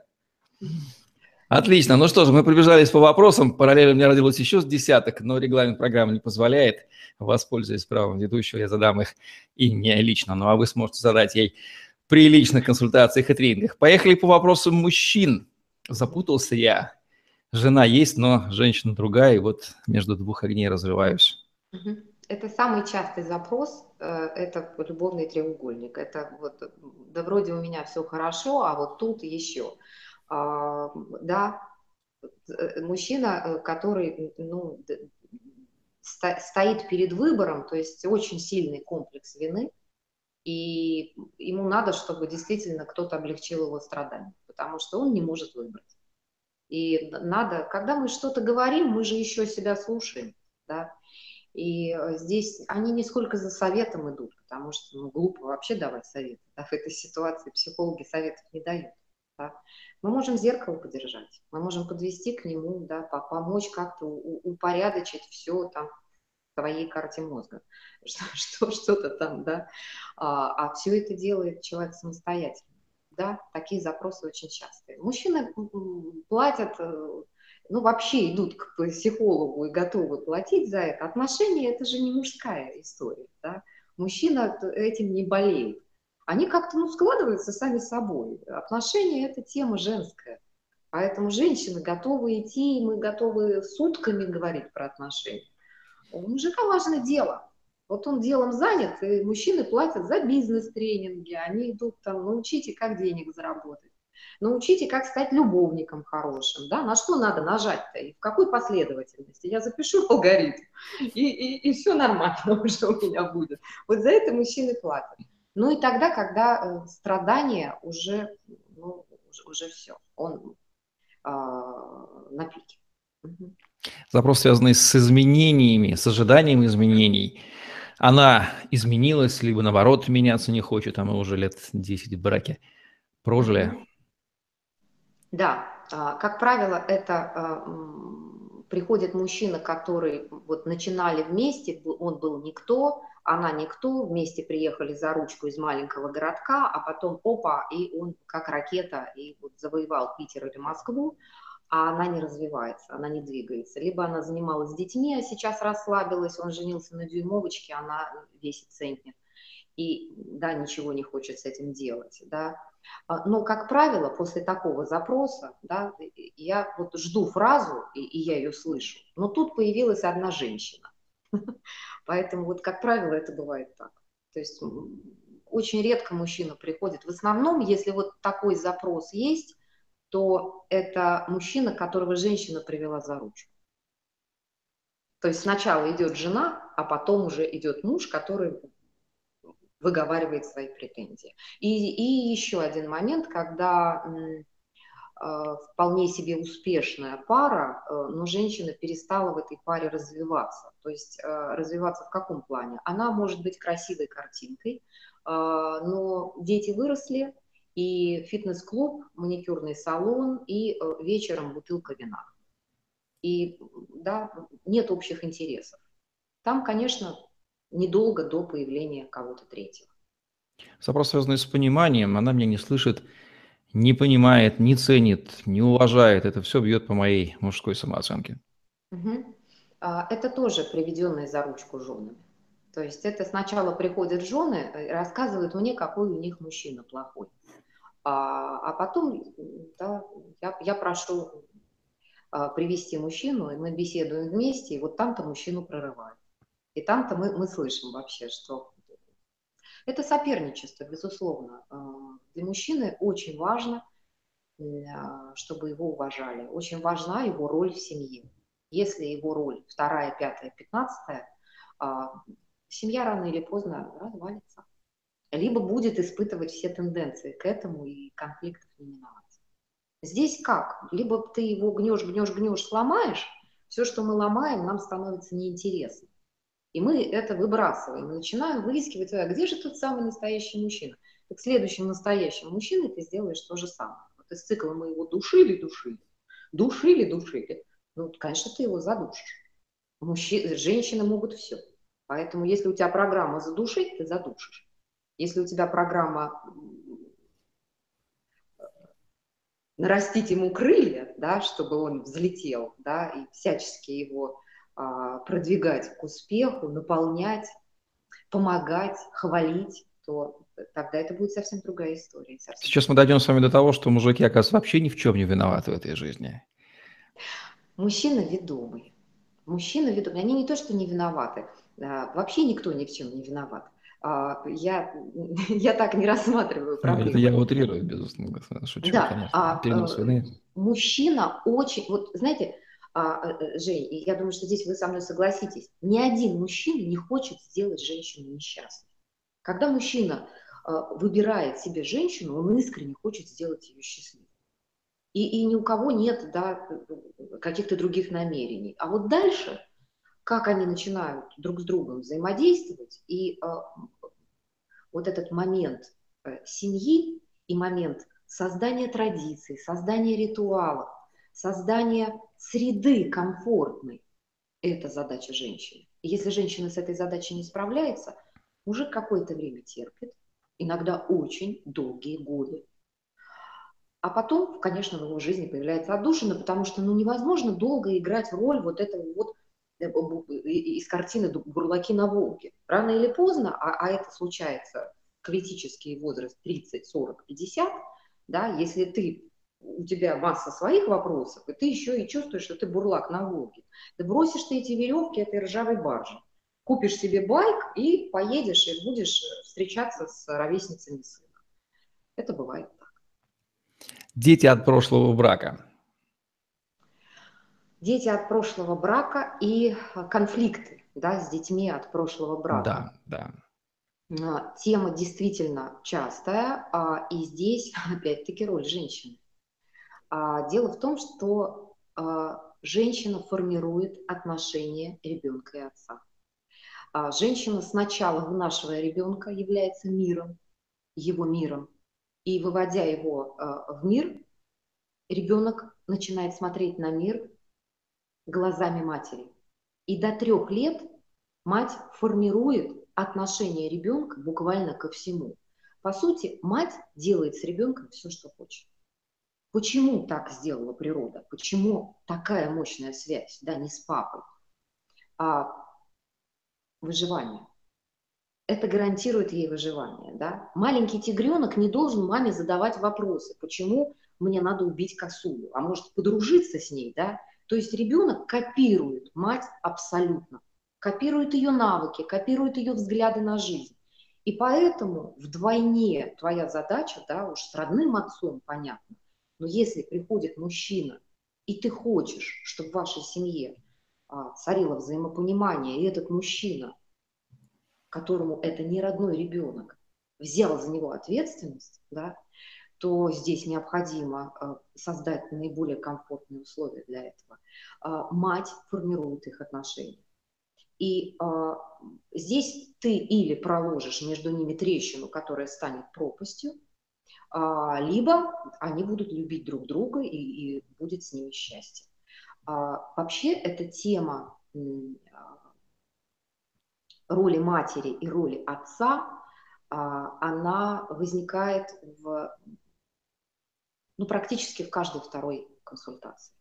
Speaker 1: Отлично. Ну что же, мы пробежались по вопросам. Параллельно у меня родилось еще с десяток, но регламент программы не позволяет. Воспользуясь правом ведущего, я задам их и не лично. Ну а вы сможете задать ей при личных консультациях и тренингах. Поехали по вопросам мужчин. Запутался я. Жена есть, но женщина другая, и вот между двух огней развиваюсь.
Speaker 2: Это самый частый запрос, э, это любовный треугольник. Это вот, да вроде у меня все хорошо, а вот тут еще. А, да, э, мужчина, э, который ну, стоит перед выбором, то есть очень сильный комплекс вины, и ему надо, чтобы действительно кто-то облегчил его страдания, потому что он не может выбрать. И надо, когда мы что-то говорим, мы же еще себя слушаем, да, и э, здесь они не сколько за советом идут, потому что ну, глупо вообще давать советы, да, в этой ситуации психологи советов не дают. Да. Мы можем зеркало подержать, мы можем подвести к нему, да, помочь как-то упорядочить все там в твоей карте мозга, что, что-то там, да, а, а все это делает человек самостоятельно. Да, такие запросы очень частые. Мужчины платят, э, ну, вообще идут к психологу и готовы платить за это. Отношения – это же не мужская история, да. Мужчина этим не болеет они как-то ну, складываются сами собой. Отношения – это тема женская. Поэтому женщины готовы идти, и мы готовы сутками говорить про отношения. У мужика важно дело. Вот он делом занят, и мужчины платят за бизнес-тренинги, они идут там, научите, как денег заработать, научите, как стать любовником хорошим, да, на что надо нажать-то и в какой последовательности. Я запишу алгоритм, и, и, и все нормально уже у меня будет. Вот за это мужчины платят. Ну и тогда, когда э, страдание уже, ну, уже, уже все, он э, на пике.
Speaker 1: Запрос, связанный с изменениями, с ожиданием изменений. Она изменилась, либо наоборот меняться не хочет, а мы уже лет 10 в браке прожили.
Speaker 2: Да, а, как правило, это а, приходит мужчина, который вот начинали вместе, он был никто, она никто, вместе приехали за ручку из маленького городка, а потом опа, и он как ракета и вот завоевал Питер или Москву, а она не развивается, она не двигается. Либо она занималась с детьми, а сейчас расслабилась, он женился на дюймовочке, она весит центнер. И да, ничего не хочет с этим делать, да. А, но, как правило, после такого запроса, да, я вот жду фразу, и, и я ее слышу, но тут появилась одна женщина. Поэтому вот, как правило, это бывает так. То есть очень редко мужчина приходит. В основном, если вот такой запрос есть, то это мужчина, которого женщина привела за ручку. То есть сначала идет жена, а потом уже идет муж, который выговаривает свои претензии. И, и еще один момент, когда вполне себе успешная пара, э, но женщина перестала в этой паре развиваться. То есть э, развиваться в каком плане? Она может быть красивой картинкой, но дети выросли, и фитнес-клуб, маникюрный салон, и вечером бутылка вина. и да, нет общих интересов. Там, конечно, недолго до появления кого-то третьего.
Speaker 1: Вопрос, связанный с пониманием, она меня не слышит, не понимает, не ценит, не уважает. Это все бьет по моей мужской самооценке.
Speaker 2: Угу. Это тоже приведенные за ручку женами. То есть это сначала приходят жены рассказывают мне, какой у них мужчина плохой. А, а потом да, я, я прошу а, привести мужчину, и мы беседуем вместе, и вот там-то мужчину прорывает. И там-то мы, мы слышим вообще, что это соперничество, безусловно. А, для мужчины очень важно, а, чтобы его уважали. Очень важна его роль в семье. Если его роль вторая, пятая, пятнадцатая, семья рано или поздно развалится либо будет испытывать все тенденции к этому и конфликтов не миновать. Здесь как? Либо ты его гнешь, гнешь, гнешь, сломаешь, все, что мы ломаем, нам становится неинтересно. И мы это выбрасываем, и начинаем выискивать, а где же тот самый настоящий мужчина? Так следующим настоящим мужчиной ты сделаешь то же самое. Вот из цикла мы его душили, душили, душили, душили. Ну, конечно, ты его задушишь. Мужчины, женщины могут все. Поэтому если у тебя программа задушить, ты задушишь. Если у тебя программа нарастить ему крылья, да, чтобы он взлетел, да, и всячески его продвигать к успеху, наполнять, помогать, хвалить, то тогда это будет совсем другая история. Совсем
Speaker 1: Сейчас мы дойдем с вами до того, что мужики, оказывается, вообще ни в чем не виноваты в этой жизни.
Speaker 2: Мужчина ведомый. Мужчина ведомый. Они не то, что не виноваты. А, вообще никто ни в чем не виноват. А, я, я так не рассматриваю ну, проблему.
Speaker 1: Это я утрирую, безусловно, шучу,
Speaker 2: да, конечно. А, Перенос вины. Мужчина очень, вот знаете, а, э, э, Жень, я думаю, что здесь вы со мной согласитесь, ни один мужчина не хочет сделать женщину несчастной. Когда мужчина выбирает себе женщину, он искренне хочет сделать ее счастливой. И, и ни у кого нет да, каких-то других намерений. А вот дальше как они начинают друг с другом взаимодействовать, и э, вот этот момент э, семьи и момент создания традиций, создания ритуалов, создания среды комфортной, это задача женщины. Если женщина с этой задачей не справляется, мужик какое-то время терпит, иногда очень долгие годы. А потом, конечно, в его жизни появляется отдушина, потому что ну, невозможно долго играть роль вот этого вот Э, из картины «Бурлаки на Волге». Рано или поздно, а, а это случается критический возраст 30, 40, 50, да, если ты у тебя масса своих вопросов, и ты еще и чувствуешь, что ты бурлак на Волге. Ты бросишь ты эти веревки этой ржавой баржи, купишь себе байк и поедешь, и будешь встречаться с ровесницами сына. Это бывает так.
Speaker 1: Дети от прошлого брака
Speaker 2: дети от прошлого брака и а, конфликты да, с детьми от прошлого брака.
Speaker 1: Да,
Speaker 2: да. А, тема действительно частая, а, и здесь опять-таки роль женщины. Дело в том, что женщина формирует отношения ребенка и отца. Женщина сначала, вынашивая ребенка, является миром, его миром, и выводя его в мир, ребенок начинает смотреть на мир глазами матери. И до трех лет мать формирует отношение ребенка буквально ко всему. По сути, мать делает с ребенком все, что хочет. Почему так сделала природа? Почему такая мощная связь, да, не с папой, а выживание? Это гарантирует ей выживание, да? Маленький тигренок не должен маме задавать вопросы, почему мне надо убить косулю, а может подружиться с ней, да? То есть ребенок копирует мать абсолютно, копирует ее навыки, копирует ее взгляды на жизнь. И поэтому вдвойне твоя задача, да, уж с родным отцом понятно, но если приходит мужчина, и ты хочешь, чтобы в вашей семье а, царило взаимопонимание, и этот мужчина, которому это не родной ребенок, взял за него ответственность, да, то здесь необходимо э, создать наиболее комфортные условия для этого. А, мать формирует их отношения. И а, здесь ты или проложишь между ними трещину, которая станет пропастью, а, либо они будут любить друг друга и, и будет с ними счастье. Вообще эта тема роли матери и роли отца, она возникает в, ну, практически в каждой второй консультации.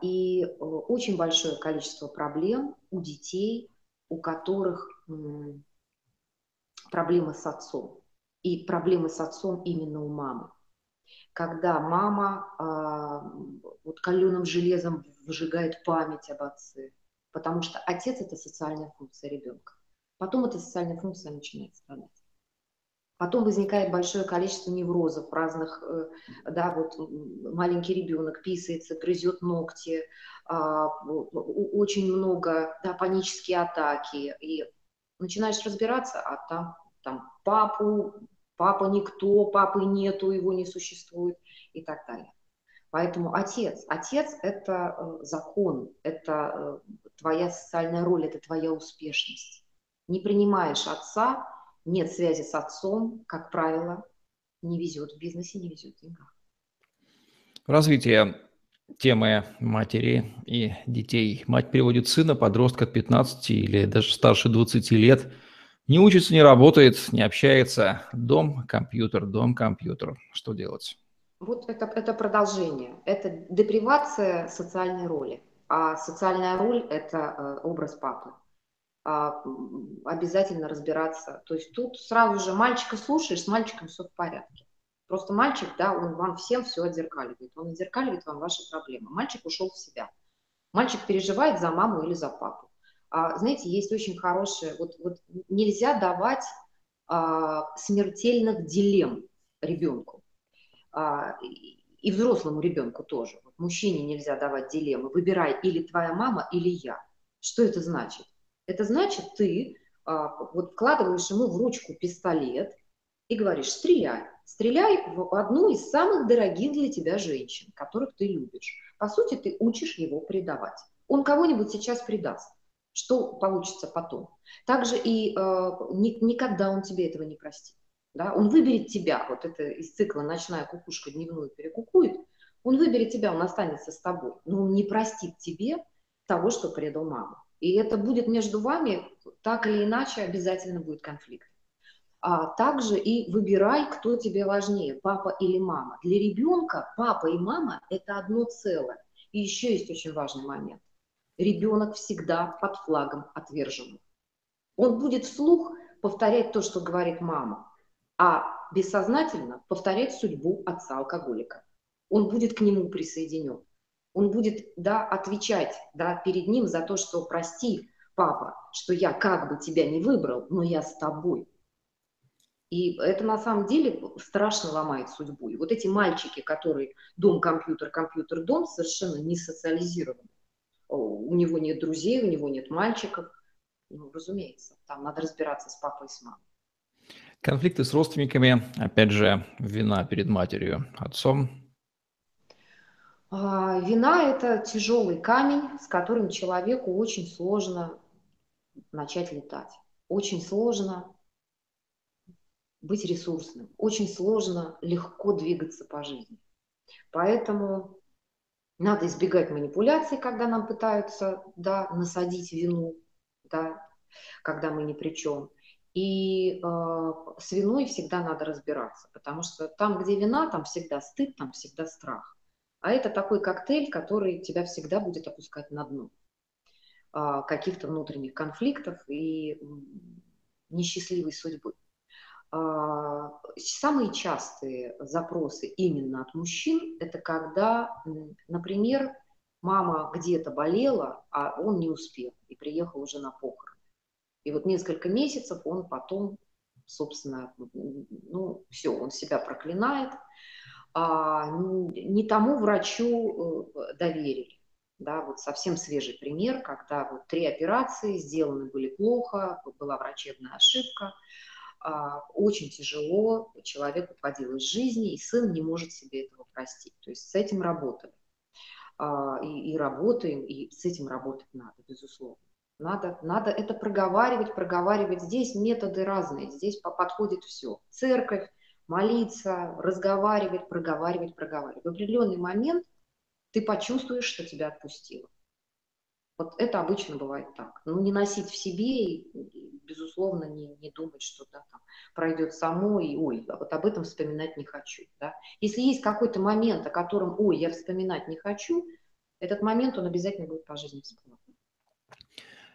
Speaker 2: И э, очень большое количество проблем у детей, у которых проблемы с отцом. И проблемы с отцом именно у мамы. Когда мама э, вот каленым железом выжигает память об отце, потому что отец – это социальная функция ребенка. Потом эта социальная функция начинает страдать. Потом возникает большое количество неврозов разных, э, да, вот маленький ребенок писается, грызет ногти, а, очень много, да, панические атаки, и начинаешь разбираться, а там, там папу, папа никто, папы нету, его не существует и так далее. Поэтому отец, отец – это э, закон, это э, твоя социальная роль, это твоя успешность. Не принимаешь отца, нет связи с отцом, как правило, не везет в бизнесе, не везет в деньгах.
Speaker 1: Развитие темы матери и детей. Мать приводит сына, подростка от 15 или даже старше 20 лет, не учится, не работает, не общается. Дом, компьютер, дом, компьютер. Что делать?
Speaker 2: Вот это, это продолжение. Это депривация социальной роли. А социальная роль – это э, образ папы. А, обязательно разбираться. То есть тут сразу же мальчика слушаешь, с мальчиком все в порядке. Просто мальчик, да, он вам всем все отзеркаливает. Он отзеркаливает вам ваши проблемы. Мальчик ушел в себя. Мальчик переживает за маму или за папу. А, знаете, есть очень хорошее, вот, вот нельзя давать а, смертельных дилемм ребенку. А, и взрослому ребенку тоже. Вот мужчине нельзя давать дилеммы. Выбирай или твоя мама, или я. Что это значит? Это значит, ты а, вот вкладываешь ему в ручку пистолет и говоришь, стреляй. Стреляй в одну из самых дорогих для тебя женщин, которых ты любишь. По сути, ты учишь его предавать. Он кого-нибудь сейчас предаст. Что получится потом? Также и э, ни, никогда он тебе этого не простит. Да? Он выберет тебя, вот это из цикла «Ночная кукушка дневную перекукует», он выберет тебя, он останется с тобой, но он не простит тебе того, что предал маму. И это будет между вами, так или иначе, обязательно будет конфликт. А также и выбирай, кто тебе важнее, папа или мама. Для ребенка папа и мама – это одно целое. И еще есть очень важный момент. Ребенок всегда под флагом отверженного. Он будет вслух повторять то, что говорит мама, а бессознательно повторять судьбу отца-алкоголика. Он будет к нему присоединен он будет да, отвечать да, перед ним за то, что прости, папа, что я как бы тебя не выбрал, но я с тобой. И это на самом деле страшно ломает судьбу. И вот эти мальчики, которые дом, компьютер, компьютер, дом, совершенно не социализированы. У него нет друзей, у него нет мальчиков. Ну, разумеется, там надо разбираться с папой и с мамой.
Speaker 1: Конфликты с родственниками, опять же, вина перед матерью, отцом,
Speaker 2: а, вина – это тяжелый камень, с которым человеку очень сложно начать летать. Очень сложно быть ресурсным, очень сложно легко двигаться по жизни. Поэтому надо избегать манипуляций, когда нам пытаются да, насадить вину, да, когда мы ни при чем. И э, с виной всегда надо разбираться, потому что там, где вина, там всегда стыд, там всегда страх. А это такой коктейль, который тебя всегда будет опускать на дно а, каких-то внутренних конфликтов и несчастливой судьбы. А, самые частые запросы именно от мужчин – это когда, например, мама где-то болела, а он не успел и приехал уже на похорон. И вот несколько месяцев он потом, собственно, ну, все, он себя проклинает, а, не тому врачу э, доверили. Да, вот совсем свежий пример, когда вот три операции сделаны были плохо, была врачебная ошибка, очень тяжело, человек уходил из жизни, и сын не может себе этого простить. То есть с этим работали. А, и, и работаем, и с этим работать надо, безусловно. Надо, надо это проговаривать, проговаривать. Здесь методы разные, здесь подходит все. Церковь, молиться, разговаривать, проговаривать, проговаривать. В определенный момент ты почувствуешь, что тебя отпустило. Вот это обычно бывает так. Ну, не носить в себе и, безусловно, не, не думать, что да, там, пройдет само, и ой, а вот об этом вспоминать не хочу. Да? Если есть какой-то момент, о котором, ой, я вспоминать не хочу, этот момент, он обязательно будет по жизни всплывать.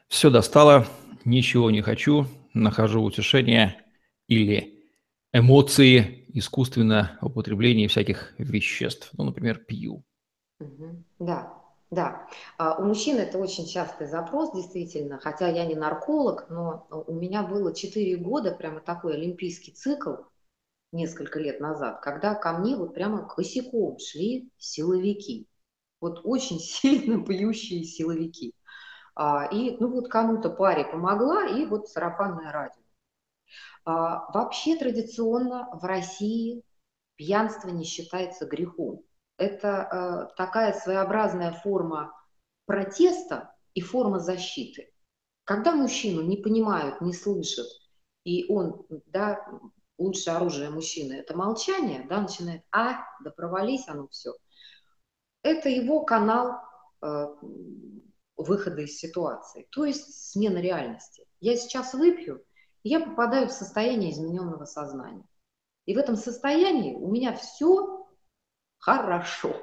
Speaker 1: Все достало, ничего не хочу, нахожу утешение или эмоции, искусственно употребление всяких веществ. Ну, например, пью.
Speaker 2: Угу. Да, да, а, у мужчин это очень частый запрос, действительно, хотя я не нарколог, но у меня было 4 года прямо такой олимпийский цикл несколько лет назад, когда ко мне вот прямо косяком шли силовики, вот очень сильно пьющие силовики. А, и ну вот кому-то паре помогла, и вот сарафанное радио. А, вообще традиционно в России пьянство не считается грехом это э, такая своеобразная форма протеста и форма защиты. Когда мужчину не понимают, не слышат, и он, да, лучшее оружие мужчины – это молчание, да, начинает, а, да провались оно все. Это его канал э, выхода из ситуации, то есть смена реальности. Я сейчас выпью, и я попадаю в состояние измененного сознания. И в этом состоянии у меня все хорошо.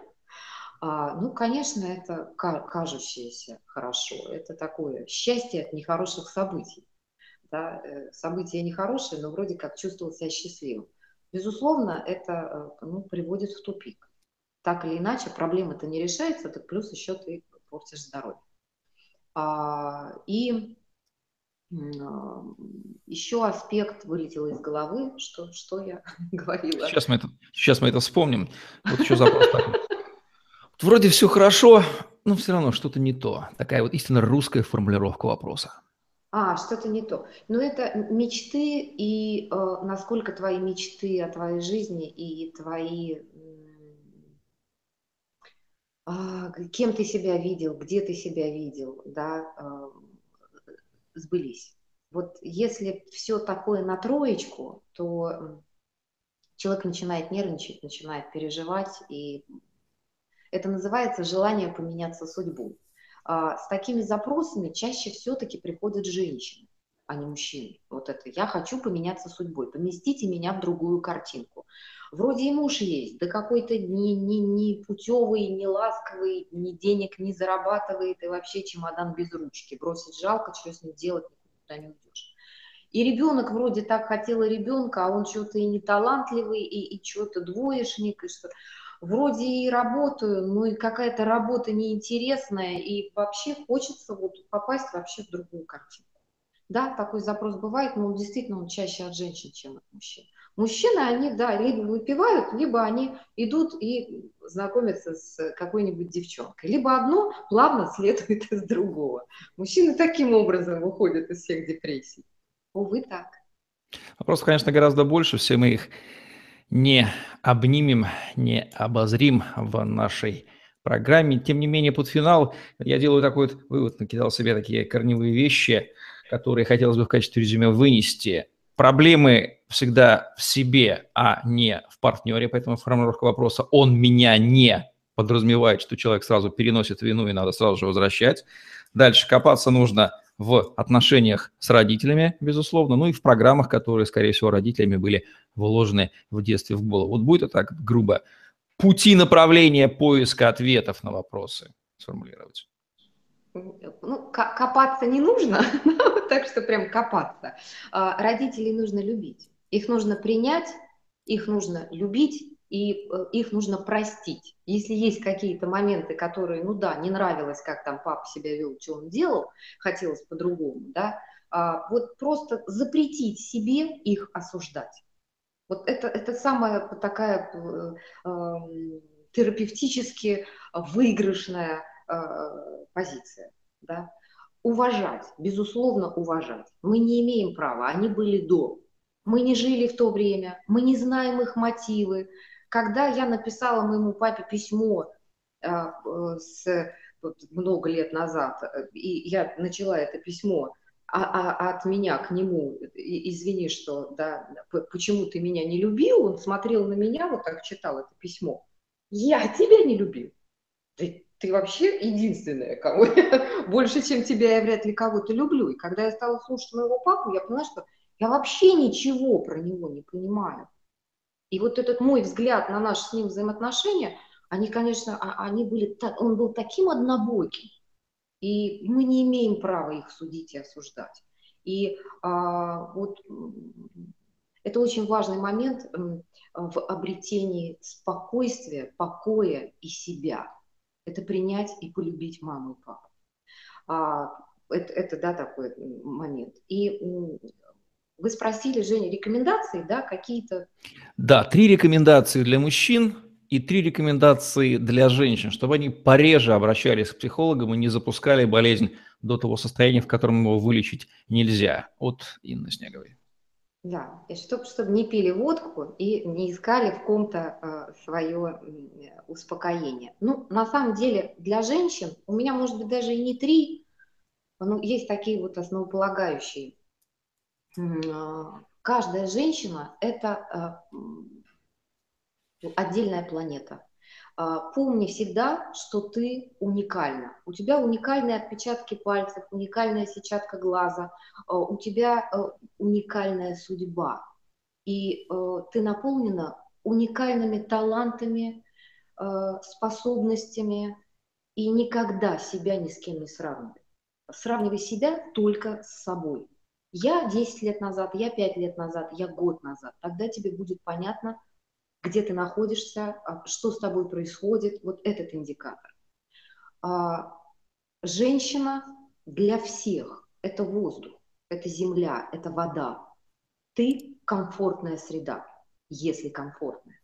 Speaker 2: А, ну, конечно, это кажущееся хорошо. Это такое счастье от нехороших событий. Да? Э, события нехорошие, но вроде как чувствовал себя счастливым. Безусловно, это э, ну, приводит в тупик. Так или иначе, проблема-то не решается, так плюс еще ты портишь здоровье. А, и еще аспект вылетел из головы, что, что я говорила.
Speaker 1: Сейчас мы, это, сейчас мы это вспомним. Вот еще запрос Вроде все хорошо, но все равно что-то не то. Такая вот истинно русская формулировка вопроса.
Speaker 2: А, что-то не то. Но это мечты и э, насколько твои мечты о твоей жизни и твои... Э, кем ты себя видел, где ты себя видел, да, э, сбылись. Вот если все такое на троечку, то человек начинает нервничать, начинает переживать, и это называется желание поменяться судьбу. А с такими запросами чаще все-таки приходят женщины, а не мужчины. Вот это «я хочу поменяться судьбой, поместите меня в другую картинку». Вроде и муж есть, да какой-то не, не, не путевый, не ласковый, ни денег не зарабатывает, и вообще чемодан без ручки. Бросить жалко, что с ним делать, никуда не уйдешь. И ребенок вроде так хотела ребенка, а он что-то и не талантливый, и, и что-то двоечник, и что вроде и работаю, но и какая-то работа неинтересная, и вообще хочется вот попасть вообще в другую картину. Да, такой запрос бывает, но он действительно он чаще от женщин, чем от мужчин. Мужчины, они, да, либо выпивают, либо они идут и знакомятся с какой-нибудь девчонкой. Либо одно плавно следует из другого. Мужчины таким образом выходят из всех депрессий. Увы, так.
Speaker 1: Вопрос, конечно, гораздо больше. Все мы их не обнимем, не обозрим в нашей программе. Тем не менее, под финал я делаю такой вот вывод, накидал себе такие корневые вещи, которые хотелось бы в качестве резюме вынести проблемы всегда в себе, а не в партнере, поэтому формулировка вопроса «он меня не» подразумевает, что человек сразу переносит вину и надо сразу же возвращать. Дальше копаться нужно в отношениях с родителями, безусловно, ну и в программах, которые, скорее всего, родителями были вложены в детстве в голову. Вот будет это так грубо. Пути направления поиска ответов на вопросы сформулировать
Speaker 2: ну, копаться не нужно, так что прям копаться. А, родителей нужно любить. Их нужно принять, их нужно любить, и э, их нужно простить. Если есть какие-то моменты, которые, ну да, не нравилось, как там папа себя вел, что он делал, хотелось по-другому, да, а, вот просто запретить себе их осуждать. Вот это, это самая такая э, э, терапевтически выигрышная позиция. Да? Уважать, безусловно, уважать. Мы не имеем права, они были до. Мы не жили в то время, мы не знаем их мотивы. Когда я написала моему папе письмо э, э, с, много лет назад, и я начала это письмо а, а, от меня к нему, извини, что, да, почему ты меня не любил, он смотрел на меня, вот так читал это письмо. Я тебя не любил. Ты вообще единственная, кого я, больше, чем тебя, я вряд ли кого-то люблю. И когда я стала слушать моего папу, я поняла, что я вообще ничего про него не понимаю. И вот этот мой взгляд на наши с ним взаимоотношения, они, конечно, а, они были, он был таким однобоким, и мы не имеем права их судить и осуждать. И а, вот это очень важный момент в обретении спокойствия, покоя и себя. Это принять и полюбить маму и папу. А, это, это, да, такой момент. И вы спросили, Женя, рекомендации, да, какие-то?
Speaker 1: Да, три рекомендации для мужчин и три рекомендации для женщин, чтобы они пореже обращались к психологам и не запускали болезнь до того состояния, в котором его вылечить нельзя. От Инны Снеговой.
Speaker 2: Да, и чтобы, чтобы не пили водку и не искали в ком-то э, свое э, успокоение. Ну, на самом деле, для женщин у меня, может быть, даже и не три, но есть такие вот основополагающие а, каждая женщина – это а, отдельная планета. А, помни всегда, что ты уникальна. У тебя уникальные отпечатки пальцев, уникальная сетчатка глаза, у тебя уникальная судьба. И ты наполнена уникальными талантами, способностями, и никогда себя ни с кем не сравнивай. Сравнивай себя только с собой. Я 10 лет назад, я 5 лет назад, я год назад. Тогда тебе будет понятно, где ты находишься, а, что с тобой происходит, вот этот индикатор. А, женщина для всех – это воздух, это земля, это вода. Ты – комфортная среда, если комфортная.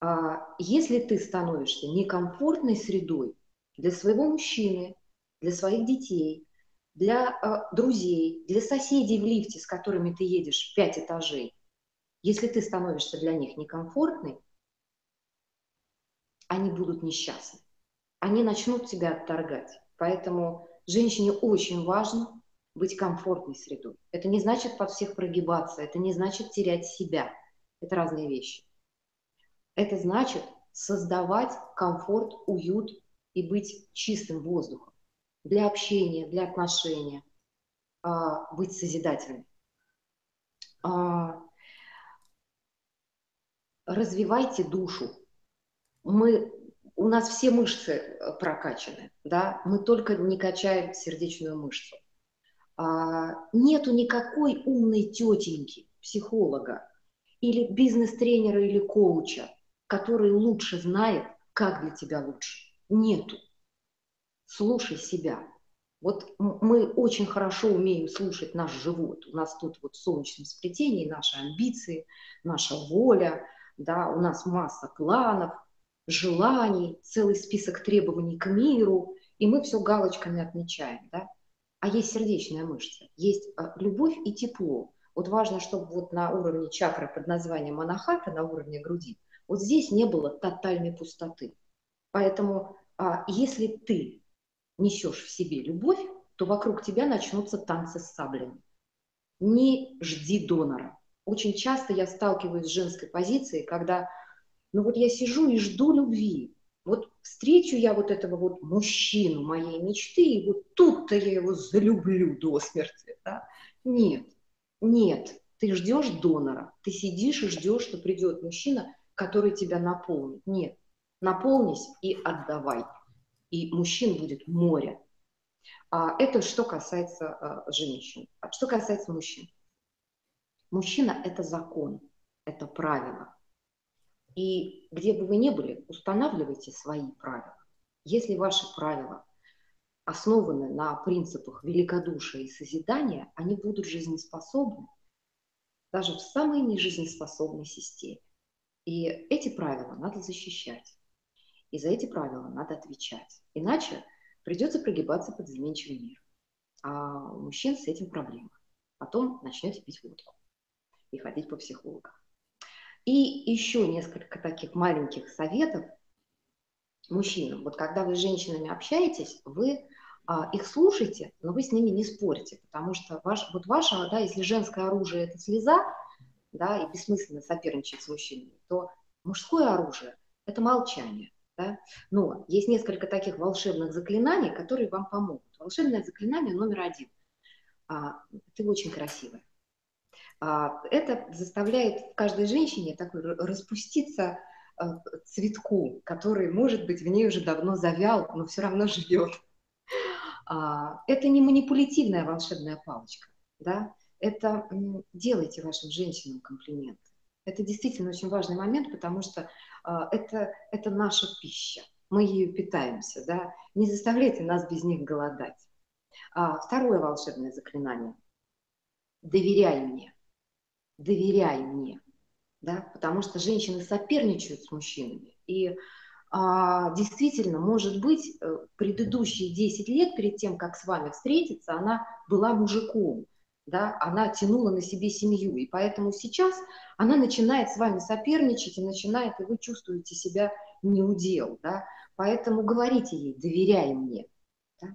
Speaker 2: А, если ты становишься некомфортной средой для своего мужчины, для своих детей – для друзей, для соседей в лифте, с которыми ты едешь пять этажей, если ты становишься для них некомфортной, они будут несчастны. Они начнут тебя отторгать. Поэтому женщине очень важно быть комфортной средой. Это не значит под всех прогибаться, это не значит терять себя. Это разные вещи. Это значит создавать комфорт, уют и быть чистым воздухом для общения, для отношения, а, быть созидательным. Развивайте душу. Мы, у нас все мышцы э, прокачаны, да, мы только не качаем сердечную мышцу. А, нету никакой умной тетеньки, психолога или бизнес-тренера или коуча, который лучше знает, как для тебя лучше. Нету слушай себя. Вот мы очень хорошо умеем слушать наш живот. У нас тут вот в солнечном сплетении наши амбиции, наша воля, да, у нас масса планов, желаний, целый список требований к миру, и мы все галочками отмечаем, да. А есть сердечная мышца, есть а, любовь и тепло. Вот важно, чтобы вот на уровне чакры под названием анахата, на уровне груди, вот здесь не было тотальной пустоты. Поэтому а, если ты несешь в себе любовь, то вокруг тебя начнутся танцы с саблями. Не жди донора. Очень часто я сталкиваюсь с женской позицией, когда, ну вот я сижу и жду любви. Вот встречу я вот этого вот мужчину моей мечты, и вот тут-то я его залюблю до смерти. Да? Нет, нет, ты ждешь донора, ты сидишь и ждешь, что придет мужчина, который тебя наполнит. Нет, наполнись и отдавай и мужчин будет море. А это что касается а, женщин. А что касается мужчин? Мужчина – это закон, это правило. И где бы вы ни были, устанавливайте свои правила. Если ваши правила основаны на принципах великодушия и созидания, они будут жизнеспособны даже в самой нежизнеспособной системе. И эти правила надо защищать. И за эти правила надо отвечать. Иначе придется прогибаться под изменчивый мир. А у мужчин с этим проблема. Потом начнете пить водку и ходить по психологам. И еще несколько таких маленьких советов мужчинам. Вот когда вы с женщинами общаетесь, вы а, их слушайте, но вы с ними не спорите, потому что ваш, вот ваше, да, если женское оружие – это слеза, да, и бессмысленно соперничать с мужчинами, то мужское оружие – это молчание. Да? Но есть несколько таких волшебных заклинаний, которые вам помогут. Волшебное заклинание номер один. А, ты очень красивая. А, это заставляет каждой женщине такой распуститься а, цветку, который, может быть, в ней уже давно завял, но все равно живет. А, это не манипулятивная волшебная палочка, да? это делайте вашим женщинам комплименты. Это действительно очень важный момент, потому что это, это наша пища, мы ею питаемся, да? не заставляйте нас без них голодать. Второе волшебное заклинание. Доверяй мне доверяй мне, да, потому что женщины соперничают с мужчинами. И а, действительно, может быть, э, предыдущие 10 лет перед тем, как с вами встретиться, она была мужиком, да, она тянула на себе семью, и поэтому сейчас она начинает с вами соперничать и начинает, и вы чувствуете себя неудел, да, поэтому говорите ей, доверяй мне. Да.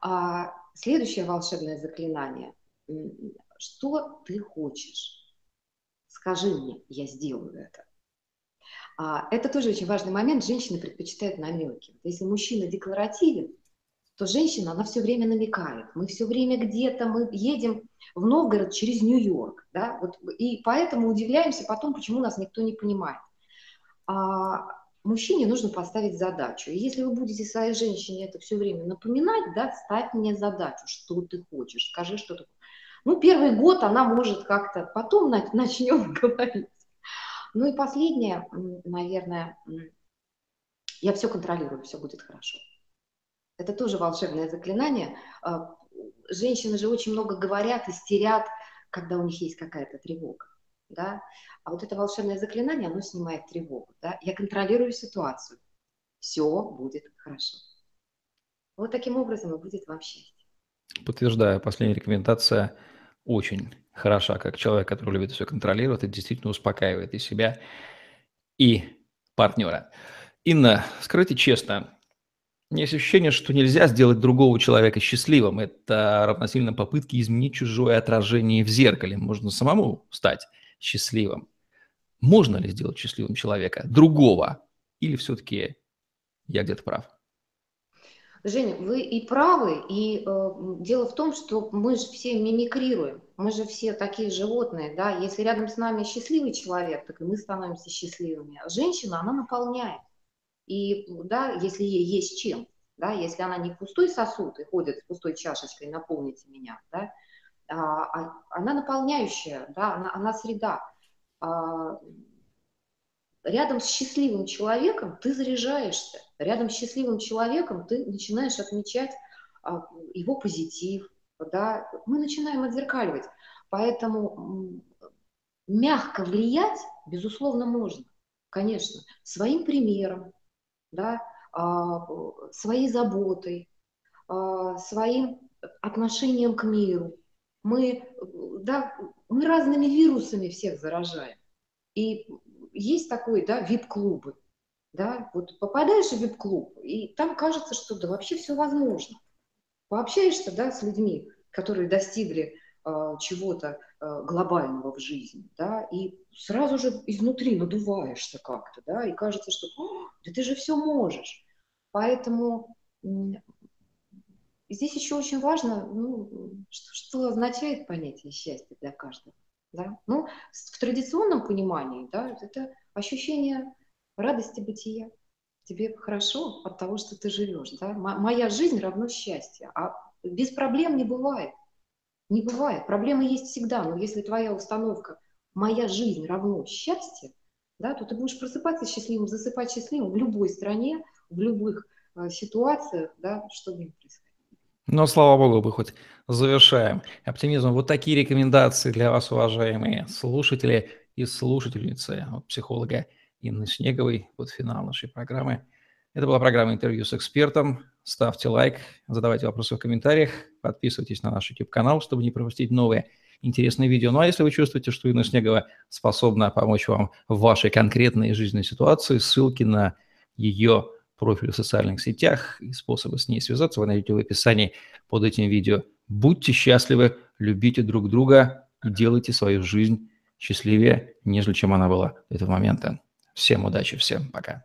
Speaker 2: А, следующее волшебное заклинание, что ты хочешь? Скажи мне, я сделаю это. А, это тоже очень важный момент. Женщины предпочитают намеки. Если мужчина декларативен, то женщина, она все время намекает. Мы все время где-то, мы едем в Новгород через Нью-Йорк. Да? Вот, и поэтому удивляемся потом, почему нас никто не понимает. А мужчине нужно поставить задачу. И если вы будете своей женщине это все время напоминать, да, ставь мне задачу, что ты хочешь, скажи, что ты хочешь. Ну, первый год она может как-то, потом начнем говорить. Ну и последнее, наверное, я все контролирую, все будет хорошо. Это тоже волшебное заклинание. А, женщины же очень много говорят, истерят, когда у них есть какая-то тревога. Да? А вот это волшебное заклинание, оно снимает тревогу. Да? Я контролирую ситуацию. Все будет хорошо. Вот таким образом и будет вам счастье.
Speaker 1: Подтверждаю, последняя рекомендация очень хороша, как человек, который любит все контролировать, это действительно успокаивает и себя, и партнера. Инна, скажите честно, есть ощущение, что нельзя сделать другого человека счастливым. Это равносильно попытке изменить чужое отражение в зеркале. Можно самому стать счастливым. Можно ли сделать счастливым человека, другого? Или все-таки я где-то прав?
Speaker 2: Женя, вы и правы, и э, дело в том, что мы же все мимикрируем, мы же все такие животные, да, если рядом с нами счастливый человек, так и мы становимся счастливыми. А женщина, она наполняет, и, да, если ей есть чем, да, если она не пустой сосуд и ходит с пустой чашечкой, наполните меня, да, а, а, она наполняющая, да, она, она среда. А, рядом с счастливым человеком ты заряжаешься, рядом с счастливым человеком ты начинаешь отмечать а, его позитив, да, мы начинаем отзеркаливать. Поэтому мягко влиять, безусловно, можно, конечно, своим примером, да, а, своей заботой, а, своим отношением к миру. Мы, да, мы разными вирусами всех заражаем. И есть такой, да, вип-клубы, да, вот попадаешь в вип-клуб, и там кажется, что да вообще все возможно. Пообщаешься, да, с людьми, которые достигли э, чего-то э, глобального в жизни, да, и сразу же изнутри надуваешься как-то, да, и кажется, что да ты же все можешь. Поэтому здесь еще очень важно, ну, что, что означает понятие счастья для каждого. Да? Ну, в традиционном понимании да, это ощущение радости бытия. Тебе хорошо от того, что ты живешь. Да? Моя жизнь равно счастье. А без проблем не бывает. Не бывает. Проблемы есть всегда. Но если твоя установка «моя жизнь равно счастье», да, то ты будешь просыпаться счастливым, засыпать счастливым в любой стране, в любых э, ситуациях, да, что бы ни происходило.
Speaker 1: Но, слава богу, мы хоть завершаем оптимизмом. Вот такие рекомендации для вас, уважаемые слушатели и слушательницы от психолога Инны Снеговой под финал нашей программы. Это была программа «Интервью с экспертом». Ставьте лайк, задавайте вопросы в комментариях, подписывайтесь на наш YouTube-канал, чтобы не пропустить новые интересные видео. Ну а если вы чувствуете, что Инна Снегова способна помочь вам в вашей конкретной жизненной ситуации, ссылки на ее профиль в социальных сетях и способы с ней связаться вы найдете в описании под этим видео. Будьте счастливы, любите друг друга и делайте свою жизнь счастливее, нежели чем она была до этого момента. Всем удачи, всем пока.